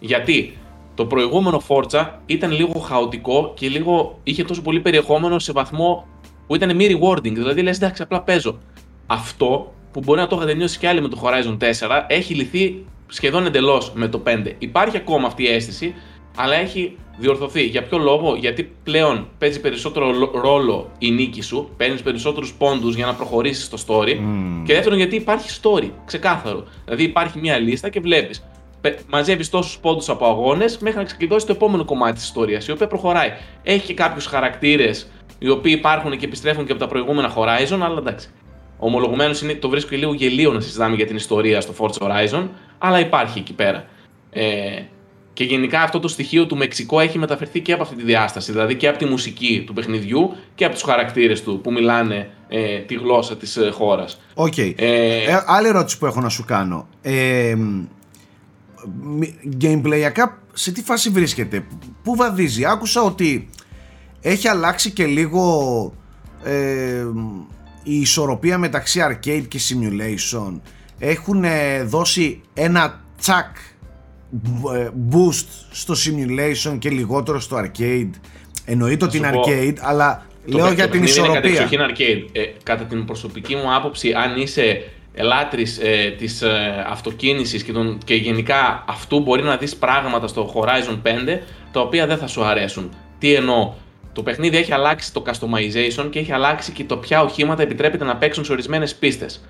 Γιατί το προηγούμενο Forza ήταν λίγο χαοτικό και λίγο είχε τόσο πολύ περιεχόμενο σε βαθμό που ήταν μη rewarding. Δηλαδή λες εντάξει, απλά παίζω. Αυτό που μπορεί να το είχατε νιώσει και άλλοι με το Horizon 4 έχει λυθεί σχεδόν εντελώς με το 5. Υπάρχει ακόμα αυτή η αίσθηση, αλλά έχει διορθωθεί. Για ποιο λόγο, γιατί πλέον παίζει περισσότερο ρόλο η νίκη σου, παίρνεις περισσότερους πόντους για να προχωρήσεις στο story. Και δεύτερον, γιατί υπάρχει story, ξεκάθαρο. Δηλαδή υπάρχει μια λίστα και βλέπεις μαζεύεις τόσους πόντους από αγώνες μέχρι να ξεκλειδώσεις το επόμενο κομμάτι της ιστορίας, η οποία προχωράει. Έχει και κάποιους χαρακτήρες οι οποίοι υπάρχουν και επιστρέφουν και από τα προηγούμενα Horizon, αλλά εντάξει. Ομολογουμένω το βρίσκω και λίγο γελίο να συζητάμε για την ιστορία στο Forza Horizon, αλλά υπάρχει εκεί πέρα. Ε, και γενικά αυτό το στοιχείο του Μεξικό έχει μεταφερθεί και από αυτή τη διάσταση, δηλαδή και από τη μουσική του παιχνιδιού και από τους χαρακτήρες του που μιλάνε ε, τη γλώσσα της ε, χώρας. OK. Okay. Ε, ε, άλλη ερώτηση που έχω να σου κάνω. Ε, gameplay ακά σε τι φάση βρίσκεται, πού βαδίζει. Άκουσα ότι έχει αλλάξει και λίγο ε, η ισορροπία μεταξύ arcade και simulation. Έχουν δώσει ένα τσακ ε, boost στο simulation και λιγότερο στο arcade. Εννοείται ότι είναι arcade, αλλά λέω για την ισορροπία. Είναι arcade. Ε, κατά την προσωπική μου άποψη, αν είσαι ελάτρης ε, της ε, αυτοκίνησης και, τον, και γενικά αυτού μπορεί να δεις πράγματα στο Horizon 5 τα οποία δεν θα σου αρέσουν. Τι εννοώ, το παιχνίδι έχει αλλάξει το customization και έχει αλλάξει και το ποια οχήματα επιτρέπεται να παίξουν σε ορισμένες πίστες.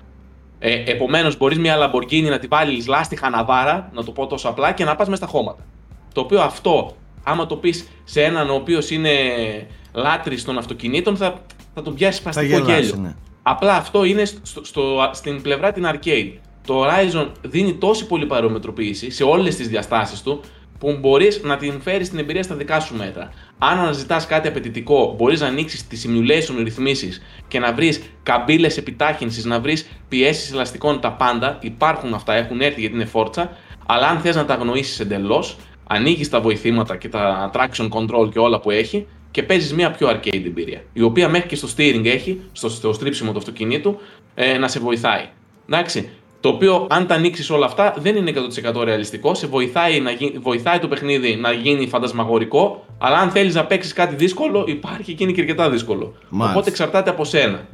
Ε, Επομένως, μπορείς μια Lamborghini να τη βάλεις λάστι χαναβάρα, να το πω τόσο απλά, και να πας μέσα στα χώματα. Το οποίο αυτό, άμα το πεις σε έναν ο οποίος είναι λάτρης των αυτοκινήτων, θα, θα τον πιάσεις σπαστικό γέλιο. Ναι. Απλά αυτό είναι στο, στο, στην πλευρά την arcade. Το Horizon δίνει τόση πολύ παρομετροποίηση σε όλες τις διαστάσεις του που μπορείς να την φέρεις στην εμπειρία στα δικά σου μέτρα. Αν αναζητάς κάτι απαιτητικό, μπορείς να ανοίξεις τις simulation ρυθμίσεις και να βρεις καμπύλες επιτάχυνσης, να βρεις πιέσεις ελαστικών, τα πάντα. Υπάρχουν αυτά, έχουν έρθει γιατί είναι φόρτσα. Αλλά αν θες να τα αγνοήσεις εντελώς, ανοίγεις τα βοηθήματα και τα traction control και όλα που έχει και παίζεις μια πιο arcade εμπειρία. Η οποία μέχρι και στο steering έχει, στο, στο στρίψιμο του αυτοκινήτου, ε, να σε βοηθάει. Εντάξει. Το οποίο, αν τα ανοίξεις όλα αυτά, δεν είναι 100% ρεαλιστικό. Σε βοηθάει, να γι... βοηθάει το παιχνίδι να γίνει φαντασμαγορικό, αλλά αν θέλεις να παίξεις κάτι δύσκολο, υπάρχει και είναι και αρκετά δύσκολο. Μάλιστα. Οπότε εξαρτάται από σένα.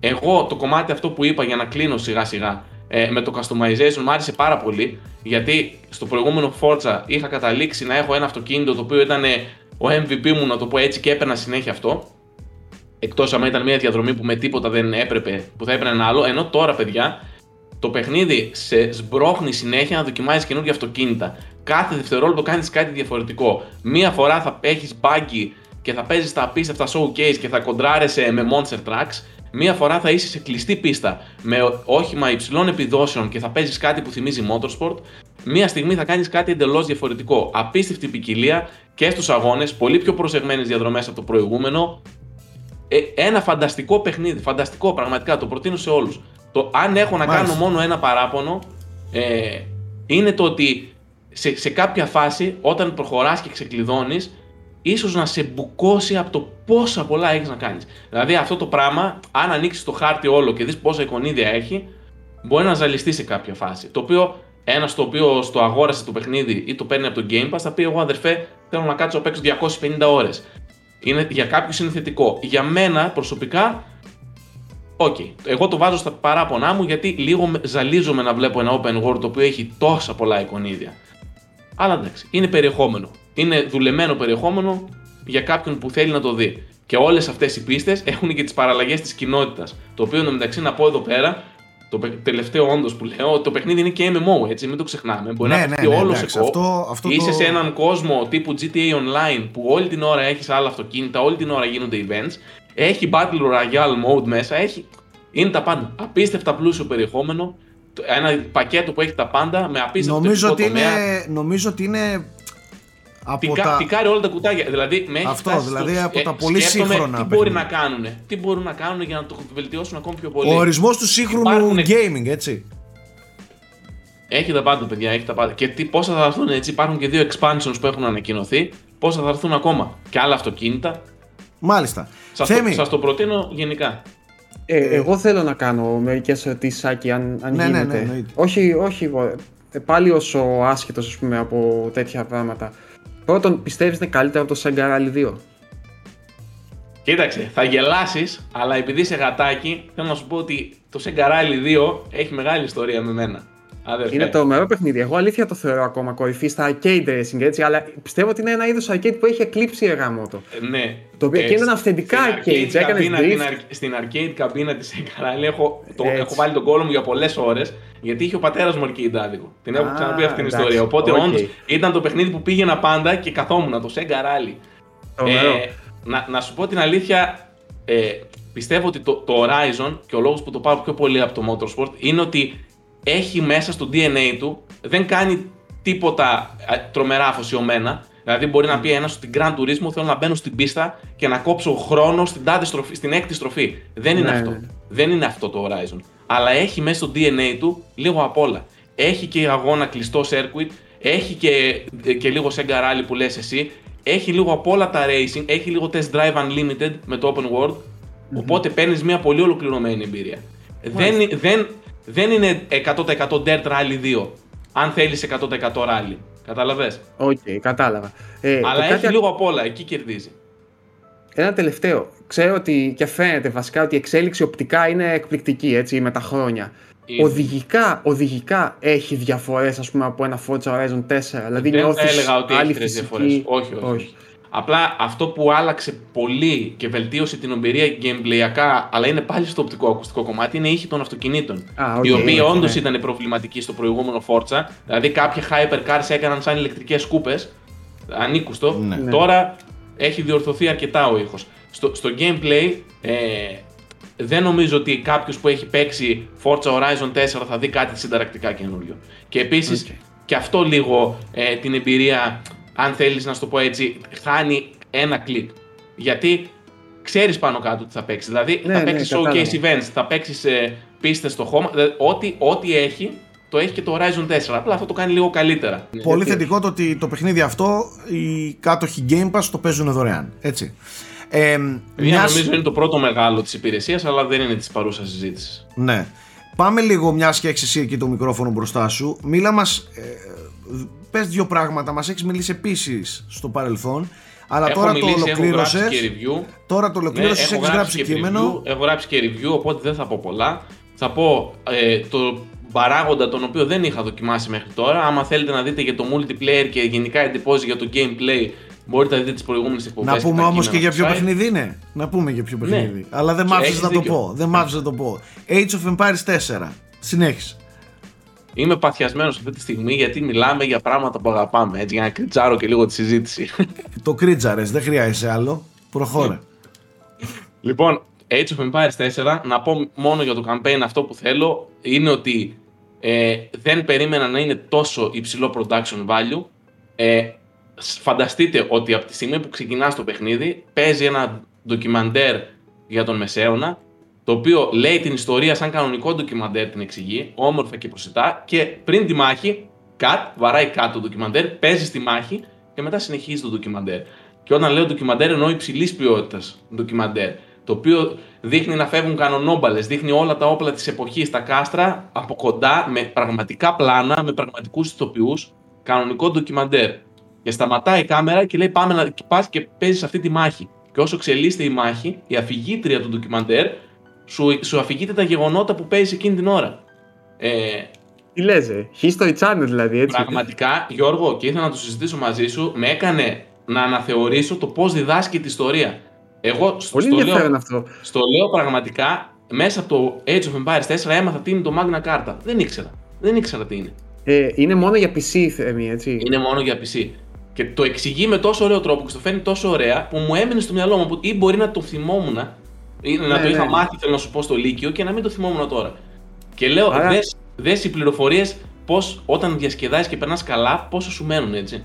Εγώ το κομμάτι αυτό που είπα για να κλείνω σιγά σιγά ε, με το customization μου άρεσε πάρα πολύ γιατί στο προηγούμενο Forza είχα καταλήξει να έχω ένα αυτοκίνητο το οποίο ήταν ο MVP μου, να το πω έτσι, και έπαιρνα συνέχεια αυτό. Εκτός αν ήταν μια διαδρομή που με τίποτα δεν έπρεπε, που θα έπαιρνε ένα άλλο. Ενώ τώρα, παιδιά, το παιχνίδι σε σμπρώχνει συνέχεια να δοκιμάζεις καινούργια αυτοκίνητα. Κάθε δευτερόλεπτο κάνεις κάτι διαφορετικό. Μία φορά θα έχεις buggy και θα παίζεις τα απίστευτα showcase και θα κοντράρεσαι με monster trucks. Μία φορά θα είσαι σε κλειστή πίστα με όχημα υψηλών επιδόσεων και θα παίζεις κάτι που θυμίζει motorsport. Μία στιγμή θα κάνεις κάτι εντελώς διαφορετικό. Απίστευτη ποικιλία και στους αγώνες, πολύ πιο προσεγμένες διαδρομές από το προηγούμενο. Ε, ένα φανταστικό παιχνίδι, φανταστικό πραγματικά, το προτείνω σε όλους. Το αν έχω να κάνω μόνο ένα παράπονο, ε, είναι το ότι σε, σε κάποια φάση, όταν προχωράς και ξεκλειδώνεις, ίσως να σε μπουκώσει από το πόσα πολλά έχεις να κάνεις. Δηλαδή αυτό το πράγμα, αν ανοίξεις το χάρτη όλο και δεις πόσα εικονίδια έχει, μπορεί να ζαλιστεί σε κάποια φάση. Το οποίο ένας το οποίο στο αγόρασε το παιχνίδι ή το παίρνει από το Game Pass θα πει: Εγώ αδερφέ, θέλω να κάτσω να παίξω 250 ώρες. Για κάποιους είναι θετικό. Για μένα προσωπικά, OK. Okay. Εγώ το βάζω στα παράπονά μου γιατί λίγο ζαλίζομαι να βλέπω ένα open world το οποίο έχει τόσα πολλά εικονίδια. Αλλά εντάξει, είναι περιεχόμενο. Είναι δουλεμένο περιεχόμενο για κάποιον που θέλει να το δει. Και όλες αυτές οι πίστες έχουν και τις παραλλαγές της κοινότητας. Το οποίο μεταξύ να πω εδώ πέρα το τελευταίο όντως που λέω, το παιχνίδι είναι και MMO, έτσι, μην το ξεχνάμε. Μπορεί ναι, να ναι, ναι, όλος σε αυτό, αυτό Είσαι το... σε έναν κόσμο τύπου GTA Online που όλη την ώρα έχεις άλλα αυτοκίνητα, όλη την ώρα γίνονται events. Έχει Battle Royale mode μέσα, έχει Είναι τα πάντα. Απίστευτα πλούσιο περιεχόμενο. το- Ένα πακέτο που έχει τα πάντα με απίστευτο Νομίζω τεχνικό ότι, είναι, τομέα. νομίζω ότι είναι από Τικα, τα... τικάρει όλα τα κουτάκια. Δηλαδή, με έχει Αυτό, φτάσει δηλαδή, στο- από ε, τα πολύ σκέφτομαι σύγχρονα Τι μπορεί να παιχνίδια. κάνουν. Τι μπορούν να κάνουν για να το βελτιώσουν ακόμη πιο πολύ. Ο ορισμός του σύγχρονου Υπάρχουνε- gaming, έτσι. Έχει τα πάντα, παιδιά, έχει τα πάντα. Και τι, πόσα θα έρθουν έτσι, υπάρχουν και δύο expansions που έχουν ανακοινωθεί. Πόσα θα έρθουν ακόμα; Και άλλα αυτοκίνητα. Μάλιστα. Σας, Θέμη, το, σας το προτείνω γενικά. Ε, εγώ θέλω να κάνω μερικές ερωτήσει, Άκη, αν, αν Ναι, ναι, ναι, γίνεται. εννοείται. όχι, όχι, εγώ, ε, πάλι όσο άσχετος ας πούμε από τέτοια πράγματα. Πρώτον, πιστεύεις είναι καλύτερο από το Sega Rally 2. Κοίταξε, θα γελάσεις, αλλά επειδή είσαι γατάκι, θέλω να σου πω ότι το Sega Rally 2 έχει μεγάλη ιστορία με μένα. Αδερφέ. Είναι τρομερό παιχνίδι. Εγώ αλήθεια το θεωρώ ακόμα κορυφή στα arcade racing έτσι, αλλά πιστεύω ότι είναι ένα είδος arcade που έχει εκλείψει η γραμμότο. Ε, Ναι. Το οποίο Ε, και είναι αυθεντικά στην arcade, έκανες καμπίνα, drift. την αρ- Στην arcade καμπίνα της Sega Rally έχω, το, Έτσι. έχω βάλει τον κόλλο μου για πολλές ώρες γιατί είχε ο πατέρας μου arcade άδικο. Την έχω Α, ξαναπεί αυτή την εντάξει, ιστορία. Οπότε οκ. όντως ήταν το παιχνίδι που πήγαινα πάντα και καθόμουν, το Sega Rally. Τρομερό. Ε, να, να σου πω την αλήθεια, ε, πιστεύω ότι το, το Horizon και ο λόγος που το πάω πιο πολύ από το Motorsport είναι ότι έχει μέσα στο DNA του, δεν κάνει τίποτα ε, τρομερά αφοσιωμένα. Δηλαδή μπορεί να πει ένας στην Grand Turismo θέλω να μπαίνω στην πίστα και να κόψω χρόνο στην, τάδε στροφή, στην έκτη στροφή. Δεν είναι Ναι, αυτό. ναι. Δεν είναι αυτό το Horizon. Αλλά έχει μέσα στο DNA του λίγο απ' όλα. Έχει και αγώνα κλειστό circuit, έχει και, και λίγο Sega Rally που λες εσύ, έχει λίγο απ' όλα τα racing, έχει λίγο Test Drive Unlimited με το open world, οπότε παίρνεις μια πολύ ολοκληρωμένη εμπειρία. Δεν, δεν, δεν είναι 100% Dirt Rally 2, αν θέλεις 100% rally. Κατάλαβες. Οκ, κατάλαβα. Ε, Αλλά και έχει κάτι λίγο απ' όλα, εκεί κερδίζει. Ένα τελευταίο. Ξέρω ότι και φαίνεται βασικά ότι η εξέλιξη οπτικά είναι εκπληκτική έτσι, με τα χρόνια. Είναι. Οδηγικά, οδηγικά έχει διαφορές ας πούμε από ένα Forza Horizon 4. Δηλαδή Δεν θα νιώθεις έλεγα ότι άλλη έχει τρεις φυσική... διαφορές. Όχι, όχι, όχι. Απλά αυτό που άλλαξε πολύ και βελτίωσε την εμπειρία gameplay ακά, αλλά είναι πάλι στο οπτικό ακουστικό κομμάτι, είναι οι ήχοι των αυτοκινήτων. Α, οκ, οι οποίοι οκ, όντως ναι. ήταν προβληματικοί στο προηγούμενο Forza. Δηλαδή κάποια hypercars έκαναν σαν ηλεκτρικές σκούπες. Ανήκουστο. Ναι. Ναι. Τώρα έχει διορθωθεί αρκετά ο ήχος. Στο, στο gameplay ε, δεν νομίζω ότι κάποιος που έχει παίξει Forza Horizon 4 θα δει κάτι συνταρακτικά καινούριο. Και επίσης Οκ. και αυτό λίγο ε, την εμπειρία, αν θέλεις να σου το πω έτσι, χάνει ένα κλικ. Γιατί ξέρεις πάνω κάτω τι θα παίξει. Δηλαδή Ναι, θα ναι, παίξεις κατάλαβα. showcase events, θα παίξεις ε, πίστες στο χώμα. Δηλαδή, ό,τι, ό,τι έχει, το έχει και το Horizon 4. Απλά αυτό το κάνει λίγο καλύτερα. Πολύ θετικό το ότι το παιχνίδι αυτό οι κάτοχοι Game Pass το παίζουν δωρεάν. Έτσι. Ε, Παιδιά, μιας- νομίζω είναι το πρώτο μεγάλο της υπηρεσίας, αλλά δεν είναι της παρούσας συζήτησης. Ναι. Πάμε λίγο, μια και έχει εσύ εκεί το μικρόφωνο μπροστά σου. Μίλα μας. Ε, Πες δύο πράγματα. Μας έχεις μιλήσει επίσης στο παρελθόν. Αλλά έχω τώρα μιλήσει, το έχω γράψει ολοκλήρωσες. και review. Τώρα το Ναι, ολοκλήρωσες, έχω έχεις γράψει και κείμενο. Review, έχω γράψει και review, οπότε δεν θα πω πολλά. Θα πω ε, το παράγοντα τον οποίο δεν είχα δοκιμάσει μέχρι τώρα. Άμα θέλετε να δείτε για το multiplayer και γενικά εντυπώσεις για το gameplay, μπορείτε να δείτε τις προηγούμενες εκπομπές. Να πούμε όμως και για ποιο παιχνίδι είναι. Να πούμε για ποιο Ναι. παιχνίδι. Αλλά δεν μ' άφησες Έχεις να το δίκιο. πω. Δεν μ' άφησες να το πω. Age of Empires 4. Συνέχισε. Είμαι παθιασμένος αυτή τη στιγμή γιατί μιλάμε για πράγματα που αγαπάμε. Έτσι, για να κρυτσάρω και λίγο τη συζήτηση. Το κρίτζαρε, δεν χρειάζεσαι άλλο. Προχώρα. Λοιπόν, Age of Empires 4, να πω μόνο για το campaign αυτό που θέλω, είναι ότι ε, δεν περίμενα να είναι τόσο υψηλό production value. Ε, σ- φανταστείτε ότι από τη στιγμή που ξεκινά το παιχνίδι, παίζει ένα ντοκιμαντέρ για τον Μεσαίωνα, το οποίο λέει την ιστορία σαν κανονικό ντοκιμαντέρ, την εξηγεί, όμορφα και προσιτά, και πριν τη μάχη, cut, βαράει κάτω το ντοκιμαντέρ, παίζει στη μάχη και μετά συνεχίζει το ντοκιμαντέρ. Και όταν λέω ντοκιμαντέρ εννοώ υψηλής ποιότητας ντοκιμαντέρ. Το οποίο δείχνει να φεύγουν κανονόμπαλες, δείχνει όλα τα όπλα της εποχής, τα κάστρα από κοντά, με πραγματικά πλάνα, με πραγματικούς ηθοποιούς. Κανονικό ντοκιμαντέρ. Και σταματάει η κάμερα και λέει: Πάμε να και πας και παίζεις αυτή τη μάχη. Και όσο εξελίσσεται η μάχη, η αφηγήτρια του ντοκιμαντέρ σου, σου αφηγείται τα γεγονότα που παίζει εκείνη την ώρα. Ε, Τι λες, ε, History Channel δηλαδή, έτσι. Πραγματικά, Γιώργο, και ήθελα να το συζητήσω μαζί σου, με έκανε να αναθεωρήσω το πώς διδάσκει τη ιστορία. Εγώ στο, Πολύ στο, ενδιαφέρον λέω, αυτό. στο λέω πραγματικά, μέσα από το Age of Empires 4 έμαθα τι είναι το Magna Carta. Δεν ήξερα. Δεν ήξερα τι είναι. Ε, είναι μόνο για PC, Θέμη, έτσι. Είναι μόνο για PC. Και το εξηγεί με τόσο ωραίο τρόπο και το φέρνει τόσο ωραία που μου έμεινε στο μυαλό μου. Που ή μπορεί να το θυμόμουν Ή να Ναι, το είχα ναι. μάθει, θέλω να σου πω, στο Λύκειο και να μην το θυμόμουν τώρα. Και λέω, Άρα- δες, δες οι πληροφορίες πώς όταν διασκεδάζεις και περνάς καλά, πόσο σου μένουν έτσι.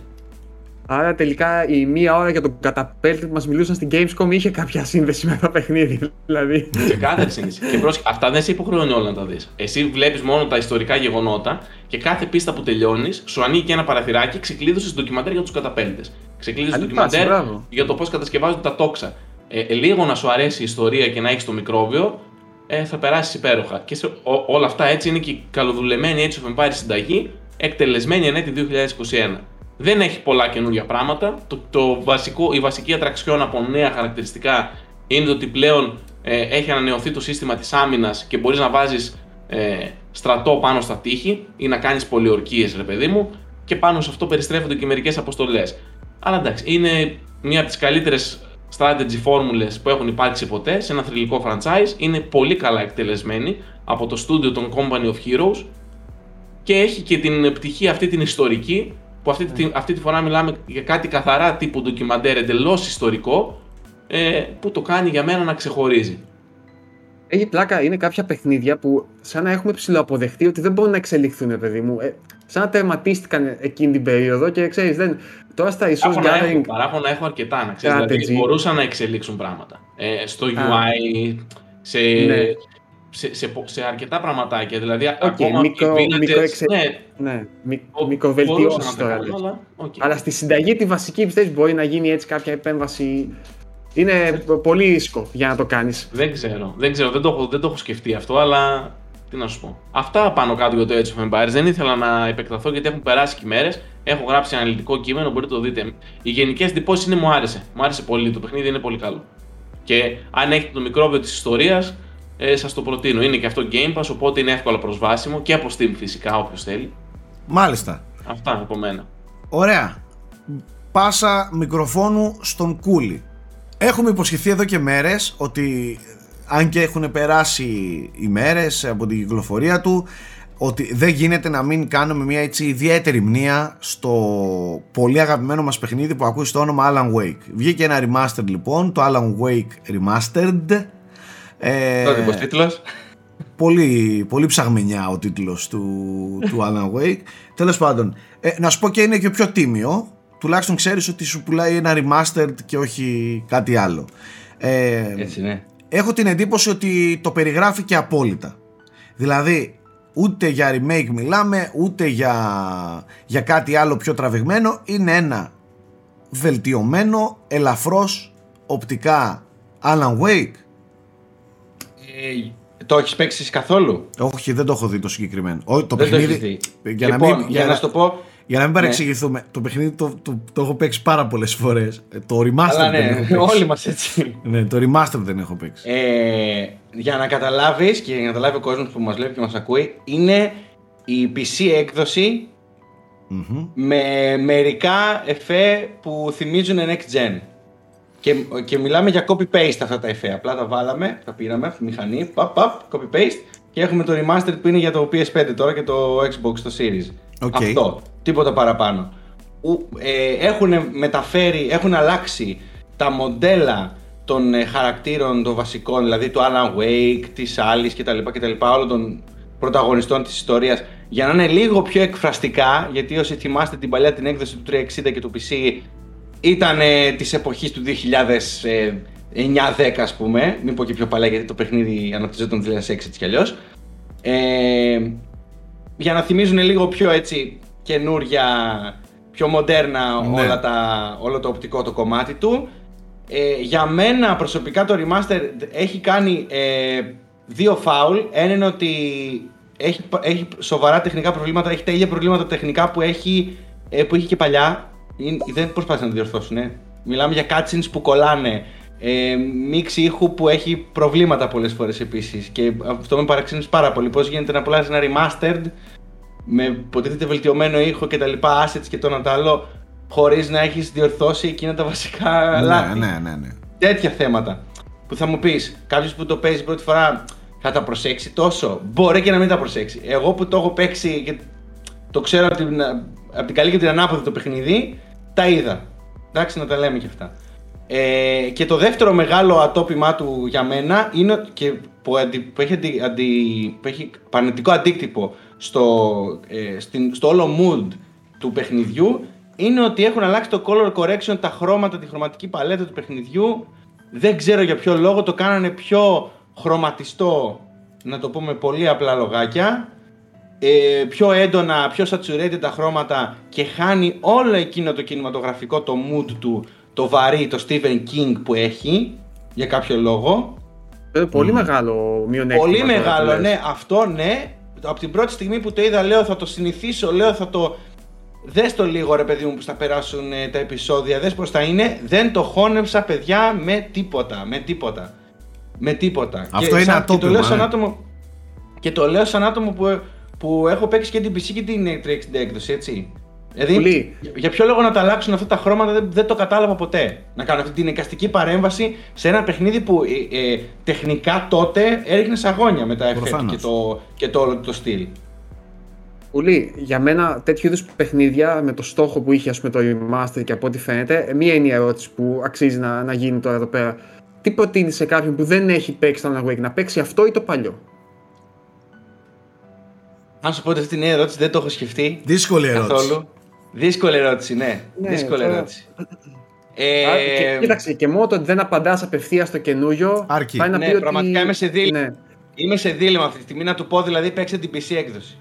Άρα τελικά η μία ώρα για τον καταπέλτη που μας μιλούσαν στην Gamescom είχε κάποια σύνδεση με το παιχνίδι. Δηλαδή. Ξεκάθαρη σύνδεση. και πρόσεχε, αυτά δεν σε υποχρεώνει όλα να τα δεις. Εσύ βλέπεις μόνο τα ιστορικά γεγονότα και κάθε πίστα που τελειώνεις σου ανοίγει και ένα παραθυράκι, ξεκλείδωσες ντοκιμαντέρ για τους καταπέλτες. Ξεκλείδωσες Καλή ντοκιμαντέρ φάση, μπράβο. για το πώς κατασκευάζονται τα τόξα. Ε, ε, λίγο να σου αρέσει η ιστορία και να έχεις το μικρόβιο, ε, θα περάσεις υπέροχα. Και σε, ό, όλα αυτά έτσι είναι και η καλοδουλεμένη έτσι of Empires συνταγή, εκτελεσμένη εν έτη 2021. Δεν έχει πολλά καινούργια πράγματα. Το, το βασικό, η βασική ατραξιόν από νέα χαρακτηριστικά είναι το ότι πλέον ε, έχει ανανεωθεί το σύστημα της άμυνας και μπορείς να βάζεις ε, στρατό πάνω στα τείχη ή να κάνεις πολιορκίες ρε παιδί μου και πάνω σε αυτό περιστρέφονται και μερικές αποστολές. Αλλά εντάξει, είναι μία από τις καλύτερες strategy φόρμουλες που έχουν υπάρξει ποτέ σε ένα θρηλυκό franchise. Είναι πολύ καλά εκτελεσμένη από το στούντιο των Company of Heroes και έχει και την πτυχή αυτή την ιστορική που αυτή, τη, αυτή τη φορά μιλάμε για κάτι καθαρά τύπου ντοκιμαντέρ εντελώς ιστορικό ε, που το κάνει για μένα να ξεχωρίζει. Έχει πλάκα, είναι κάποια παιχνίδια που σαν να έχουμε ψιλοαποδεχτεί ότι δεν μπορούν να εξελιχθούν, παιδί μου. Ε, σαν να τερματίστηκαν εκείνη την περίοδο και ξέρεις, δεν. Τώρα στα Resource Παράπονα έχω, Gathering. παράπονα έχω αρκετά να ξέρεις, Strategy. δηλαδή μπορούσαν να εξελίξουν πράγματα. Ε, στο Α. UI, σε, Ναι. Σε, σε, πο- σε αρκετά πραγματάκια, δηλαδή Οκ, ακόμα μικρο- και οι villagers, μικροεξε- ναι, Ναι, μη, μπο- μικροβελτιώσεις μπορούσαν να τα τώρα. κάνουν, λες. αλλά, οκ. Αλλά στη συνταγή τη βασική πιστεύεις μπορεί να γίνει έτσι κάποια επέμβαση. Είναι πολύ ρίσκο για να το κάνεις. Δεν ξέρω, δεν ξέρω, δεν το, έχω, δεν το έχω σκεφτεί αυτό, αλλά τι να σου πω. Αυτά πάνω κάτω για το Age of Empires. Δεν ήθελα να επεκταθώ γιατί έχουν περάσει και μέρες. Έχω γράψει αναλυτικό κείμενο, μπορείτε να το δείτε. Οι γενικές εντυπώσει είναι μου άρεσε. Μου άρεσε πολύ. Το παιχνίδι είναι πολύ καλό. Και αν έχετε το μικρόβιο της ιστορίας, ε, σας το προτείνω. Είναι και αυτό Game Pass, οπότε είναι εύκολα προσβάσιμο και από Steam φυσικά, όποιος θέλει. Μάλιστα. Αυτά από μένα. Ωραία. Πάσα μικροφόνου στον Κούλι. Έχουμε υποσχεθεί εδώ και μέρες ότι αν και έχουν περάσει οι μέρες από την κυκλοφορία του ότι δεν γίνεται να μην κάνουμε μια έτσι ιδιαίτερη μνήα στο πολύ αγαπημένο μας παιχνίδι που ακούει στο όνομα Alan Wake. Βγήκε ένα remastered λοιπόν, το Alan Wake Remastered. Ε, Τότε πως τίτλος. πολύ, πολύ ψαγμενιά ο τίτλος του, του Alan Wake. Τέλος πάντων, ε, να σου πω και είναι και πιο τίμιο. Τουλάχιστον ξέρεις ότι σου πουλάει ένα remastered και όχι κάτι άλλο. Ε, Έτσι ναι. έχω την εντύπωση ότι το περιγράφει και απόλυτα. Δηλαδή, ούτε για remake μιλάμε, ούτε για, για κάτι άλλο πιο τραβηγμένο. Είναι ένα βελτιωμένο, ελαφρώς, οπτικά Alan Wake. Ε, το έχεις παίξει καθόλου; Όχι, δεν το έχω δει το συγκεκριμένο. Όχι, το Δεν το παιχνίδι. έχεις δει. Για, να λοιπόν, μην, για, να σου το πω. για να μην Ναι. παρεξηγηθούμε, το παιχνίδι το, το, το έχω παίξει πάρα πολλές φορές. Το remaster Αλλά δεν έχω ναι, παίξει. όλοι μας έτσι. Ναι, το remaster δεν έχω παίξει. Ε, για να καταλάβεις και για να καταλάβει ο κόσμος που μας βλέπει και μας ακούει, είναι η PC έκδοση Μμμ. με μερικά εφέ που θυμίζουν next gen. Και, και μιλάμε για copy-paste αυτά τα εφέ. Απλά τα βάλαμε, τα πήραμε από τη μηχανή, παπ, παπ, copy-paste και έχουμε το remastered που είναι για το PS5 τώρα και το Xbox, το Series. OK. Αυτό, τίποτα παραπάνω. Ου- ε, έχουν μεταφέρει, έχουν αλλάξει τα μοντέλα των ε, χαρακτήρων των βασικών, δηλαδή του Alan Wake, της Alice κτλ, κτλ, όλων των πρωταγωνιστών της ιστορίας, για να είναι λίγο πιο εκφραστικά, γιατί όσοι θυμάστε την παλιά την έκδοση του 360 και του PC, ήταν ε, της εποχής του 2009-10 ας πούμε, μην πω και πιο παλιά γιατί το παιχνίδι αναπτυσσόταν το 2006 έτσι κι αλλιώς. Ε, για να θυμίζουν λίγο πιο έτσι καινούρια, πιο μοντέρνα Ναι. όλα τα, όλο το οπτικό το κομμάτι του. Ε, για μένα προσωπικά το remaster έχει κάνει ε, δύο φάουλ. Ένα είναι ότι έχει, έχει σοβαρά τεχνικά προβλήματα, έχει τα ίδια προβλήματα τεχνικά που έχει, ε, που είχε και παλιά. Είναι- δεν προσπάθησαν να το διορθώσουν. ε. Μιλάμε για cutscenes που κολλάνε. Ε, μίξη ήχου που έχει προβλήματα πολλές φορές επίσης και αυτό με παραξένησε πάρα πολύ πώς γίνεται να πουλάς ένα remastered με υποτίθεται βελτιωμένο ήχο και τα λοιπά assets και το ένα το άλλο χωρίς να έχεις διορθώσει εκείνα τα βασικά λάθη. Ναι, ναι, ναι, ναι. Τέτοια θέματα που θα μου πεις κάποιος που το παίζει πρώτη φορά θα τα προσέξει τόσο; Μπορεί και να μην τα προσέξει. Εγώ που το έχω παίξει και το ξέρω από την, από την καλή και την ανάποδη το παιχνίδι, τα είδα. Εντάξει, να τα λέμε και αυτά. Ε, και το δεύτερο μεγάλο ατόπιμά του για μένα είναι και που, αντι, που, έχει, αντι, αντι- που έχει πανετικό αντίκτυπο στο, ε, στην, στο όλο mood του παιχνιδιού είναι ότι έχουν αλλάξει το color correction, τα χρώματα, τη χρωματική παλέτα του παιχνιδιού. Δεν ξέρω για ποιο λόγο το κάνανε πιο χρωματιστό, να το πούμε πολύ απλά λογάκια. Ε, πιο έντονα, πιο saturated τα χρώματα και χάνει όλο εκείνο το κινηματογραφικό, το mood του, το βαρύ, το Stephen King που έχει, για κάποιο λόγο. Ε, Πολύ μεγάλο μειονέκτημα. Πολύ τώρα που μεγάλο, λες. ναι, αυτό ναι. Από την πρώτη στιγμή που το είδα, λέω θα το συνηθίσω, λέω θα το. Δες το λίγο ρε παιδί μου που θα περάσουν ε, τα επεισόδια, δες πως θα είναι. Δεν το χώνεψα παιδιά με τίποτα, με τίποτα. Με τίποτα. Αυτό είναι σαν- και το ατόπιμα, λέω σαν ναι. άτομο, και το λέω σαν άτομο που, που έχω παίξει και την PC και την 360 έκδοση, έτσι. Δηλαδή, Πολύ. για- για ποιο λόγο να τα αλλάξουν αυτά τα χρώματα δεν, δεν το κατάλαβα ποτέ. Να κάνουν αυτή την εικαστική παρέμβαση σε ένα παιχνίδι που ε, ε, τεχνικά τότε έριχνε σαγόνια με τα εφέ του Προφανώς. και το, και το όλο το στυλ. Πολύ. Για μένα τέτοιου είδους παιχνίδια με το στόχο που είχε ας πούμε, το remaster και από ό,τι φαίνεται, μία είναι η ερώτηση που αξίζει να, να γίνει τώρα εδώ πέρα. Τι προτείνεις σε κάποιον που δεν έχει παίξει το Alan Wake να παίξει αυτό ή το παλιό; Αν σου πω ότι αυτή την ερώτηση δεν το έχω σκεφτεί Δύσκολη ερώτηση. καθόλου. Δύσκολη ερώτηση, ναι. Ναι, Δύσκολη τώρα- ερώτηση. Ε, Α, και, κοίταξε, και μόνο το ότι δεν απαντάς απευθείας στο καινούριο. Αρκεί. πάει να Ναι, πει ότι- πραγματικά είμαι σε δίλημμα. Ναι. Είμαι σε δίλημμα αυτή τη στιγμή να του πω δηλαδή παίξε την PC έκδοση.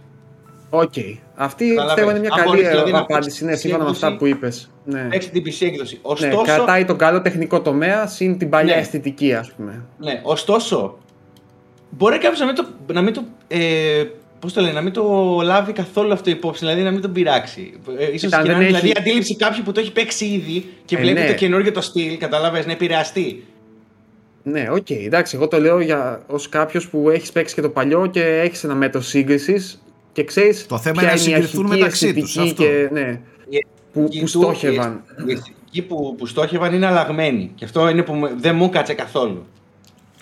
Οκ. Αυτή Καταλαβαίνεις. πιστεύω είναι μια Αν καλή μπορείς, δηλαδή, να απάντηση. παίξεις Ναι, την σύμφωνα με αυτά έκδοση, που είπες. Ναι. Παίξε την PC έκδοση. ναι, Ωστόσο, κρατάει τον καλό τεχνικό τομέα συν την παλιά Ναι. αισθητική, ας πούμε. Ναι, ωστόσο, μπορεί κάποιος να μην το. Να μην το ε, πώς το λένε, να μην το λάβει καθόλου αυτό υπόψη, δηλαδή να μην τον πειράξει. Ε, ίσως Κοίτα, και δεν να είναι έχει- δηλαδή, η αντίληψη κάποιου που το έχει παίξει ήδη και Ε, βλέπει ναι. το καινούργιο το στυλ, καταλαβες, να επηρεαστεί. Ναι, οκ. εντάξει, εγώ το λέω για ως κάποιος που έχεις παίξει και το παλιό και έχεις ένα μέτρο σύγκρισης και ξέρεις. Το θέμα είναι να συγκριθούν μεταξύ τους, αυτό. Και, ναι, Η που, αισθητική που του- στόχευαν. Η αισθητική που, που στόχευαν είναι αλλαγμένη. Και αυτό είναι που μου- δεν μου κάτσε καθόλου.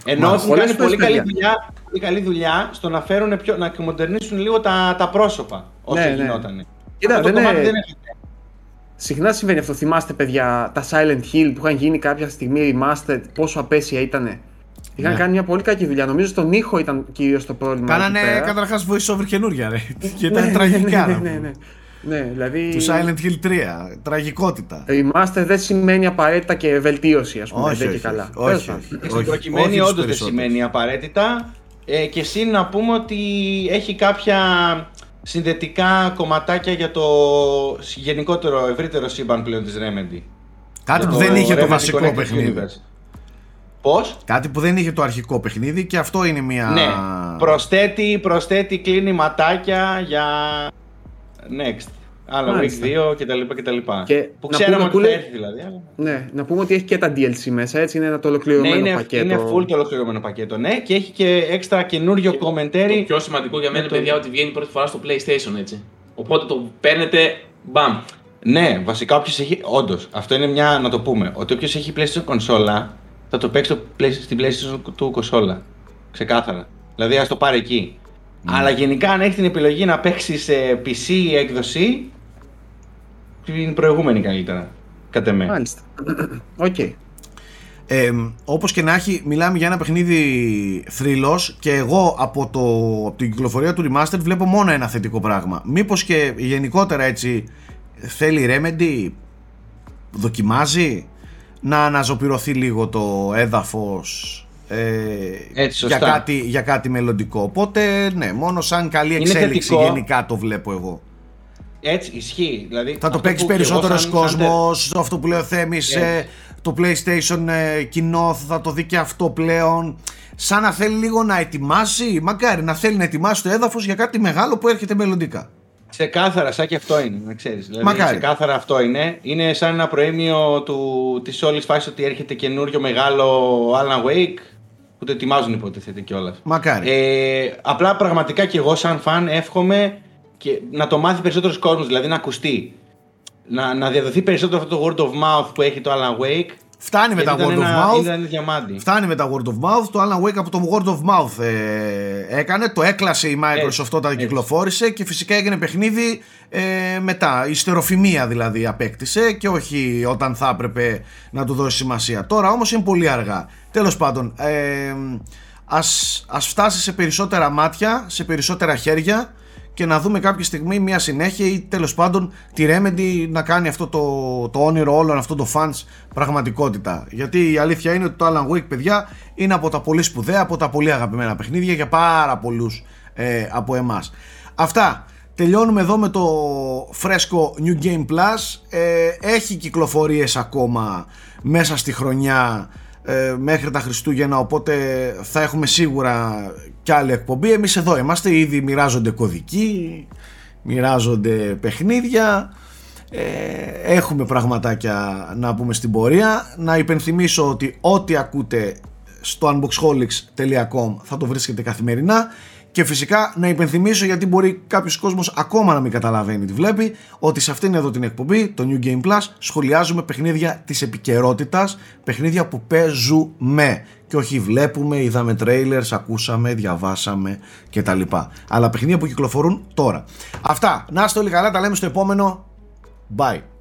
Ενώ Μα, έχουν πολλές κάνει φορές, πολύ καλή, παιδιά. δουλειά, πολύ καλή δουλειά στο να φέρουν πιο, να μοντερνίσουν λίγο τα, τα πρόσωπα όσο Ναι, ναι. γινότανε. Κοίτα, Αυτό το δεν κομμάτι είναι- δεν έχει Συχνά συμβαίνει αυτό. Θυμάστε, παιδιά, τα Silent Hill που είχαν γίνει κάποια στιγμή remastered, πόσο απέσια ήτανε. Είχαν Ναι. κάνει μια πολύ κακή δουλειά. Νομίζω στον ήχο ήταν κυρίως το πρόβλημα. Κάνανε εκεί πέρα. καταρχάς voice over καινούρια, ρε. Και Ναι, ήταν ναι, τραγικά. Ναι, να ναι, πούμε. ναι. Ναι, δηλαδή. Του Silent Hill 3. Τραγικότητα. Remaster δεν σημαίνει απαραίτητα και βελτίωση, ας πούμε. Όχι, δεν όχι, και καλά. όχι, Τέλος όχι, πάντων. όχι. Στην Όχι, προκειμένη όχι τους όντως δεν περισσότερους. σημαίνει απαραίτητα. Ε, και συν να πούμε ότι έχει κάποια συνδετικά κομματάκια για το γενικότερο ευρύτερο σύμπαν πλέον της Remedy. Κάτι που Το δεν είχε το Remedy βασικό Connected παιχνίδι. Universe. Πώς; Κάτι που δεν είχε το αρχικό παιχνίδι και αυτό είναι μια. Ναι, προσθέτει, προσθέτει, κλείνει ματάκια για next. Άλλο Week Μάλιστα. 2 κτλ. κτλ. Και που να ξέραμε πούμε ότι που θα λέει- έρθει δηλαδή. αλλά- Ναι, να πούμε ότι έχει και τα DLC μέσα, έτσι είναι ένα το Ναι, ολοκληρωμένο είναι, πακέτο. είναι full το ολοκληρωμένο πακέτο. Ναι, και έχει και έξτρα καινούριο Το commentary. πιο σημαντικό για μένα, το- παιδιά, ότι βγαίνει πρώτη φορά στο PlayStation, έτσι. Οπότε το παίρνετε, μπαμ. Ναι, βασικά όποιος έχει. Όντως, αυτό είναι μια να το πούμε. Ότι όποιος έχει PlayStation κονσόλα θα το παίξει στο play, στην PlayStation του κονσόλα. Ξεκάθαρα. Δηλαδή, ας το πάρει εκεί. Αλλά γενικά, αν έχει την επιλογή να παίξει σε PC έκδοση, την προηγούμενη καλύτερα. Κατ' εμέ. Μάλιστα. Οκ. Ε, όπως και να έχει, μιλάμε για ένα παιχνίδι θρύλος και εγώ από, το, από την κυκλοφορία του Remastered βλέπω μόνο ένα θετικό πράγμα. Μήπως και γενικότερα έτσι θέλει η Remedy, δοκιμάζει να αναζωπηρωθεί λίγο το έδαφος ε, Έτσι, για, σωστά. κάτι, για κάτι μελλοντικό. Οπότε ναι, μόνο σαν καλή Είναι εξέλιξη θετικό. γενικά το βλέπω εγώ. Έτσι, ισχύει. Δηλαδή, Θα το αυτό παίξεις που και εγώ περισσότερο σαν- σαν κόσμος. Αυτό που λέει ο Θέμη, Έτσι. το PlayStation ε, κοινό θα το δει και αυτό πλέον. Σαν να θέλει λίγο να ετοιμάσει, μακάρι να θέλει να ετοιμάσει το έδαφος για κάτι μεγάλο που έρχεται μελλοντικά. Ξεκάθαρα, σαν και αυτό είναι, να ξέρεις. Δηλαδή, Μακάρι. ξεκάθαρα αυτό είναι. Είναι σαν ένα προήμιο του, της όλης φάσης ότι έρχεται καινούριο μεγάλο Alan Wake που το ετοιμάζουν υποτίθεται κιόλας. Μακάρι. Ε, απλά πραγματικά και εγώ σαν φαν εύχομαι και να το μάθει περισσότερος κόσμος, δηλαδή να ακουστεί. Να, να διαδοθεί περισσότερο αυτό το word of mouth που έχει το Alan Wake. Φτάνει με τα Γιατί word ήταν of ένα- mouth. Ήταν διαμάντι. Φτάνει με τα word of mouth. Το Alan Wake από το word of mouth ε, έκανε. Το έκλασε η Microsoft Έτσι, όταν έτσι. κυκλοφόρησε και φυσικά έγινε παιχνίδι ε, μετά. Η στεροφημία δηλαδή απέκτησε και όχι όταν θα έπρεπε να του δώσει σημασία. Τώρα όμως είναι πολύ αργά. Τέλος πάντων, ε, ας, ας φτάσει σε περισσότερα μάτια, σε περισσότερα χέρια και να δούμε κάποια στιγμή μια συνέχεια ή τέλος πάντων τη Remedy να κάνει αυτό το, το όνειρο όλων αυτών των fans πραγματικότητα. Γιατί η αλήθεια είναι ότι το Alan Wake, παιδιά, είναι από τα πολύ σπουδαία, από τα πολύ αγαπημένα παιχνίδια για πάρα πολλούς ε, από εμάς. Αυτά. Τελειώνουμε εδώ με το φρέσκο New Game Plus. Ε, έχει κυκλοφορίες ακόμα μέσα στη χρονιά ε, μέχρι τα Χριστούγεννα οπότε θα έχουμε σίγουρα κι άλλη εκπομπή. Εμείς εδώ είμαστε ήδη μοιράζονται κωδικοί μοιράζονται παιχνίδια. Ε, έχουμε πραγματάκια να πούμε στην πορεία. Να υπενθυμίσω ότι ό,τι ακούτε στο unboxholics.com θα το βρίσκετε καθημερινά και φυσικά να υπενθυμίσω γιατί μπορεί κάποιος κόσμος ακόμα να μην καταλαβαίνει τι βλέπει ότι σε αυτήν εδώ την εκπομπή, το New Game Plus, σχολιάζουμε παιχνίδια της επικαιρότητας, παιχνίδια που παίζουμε και όχι βλέπουμε, είδαμε trailers, ακούσαμε, διαβάσαμε κτλ. Αλλά παιχνίδια που κυκλοφορούν τώρα. Αυτά. Να είστε όλοι καλά, τα λέμε στο επόμενο. Bye.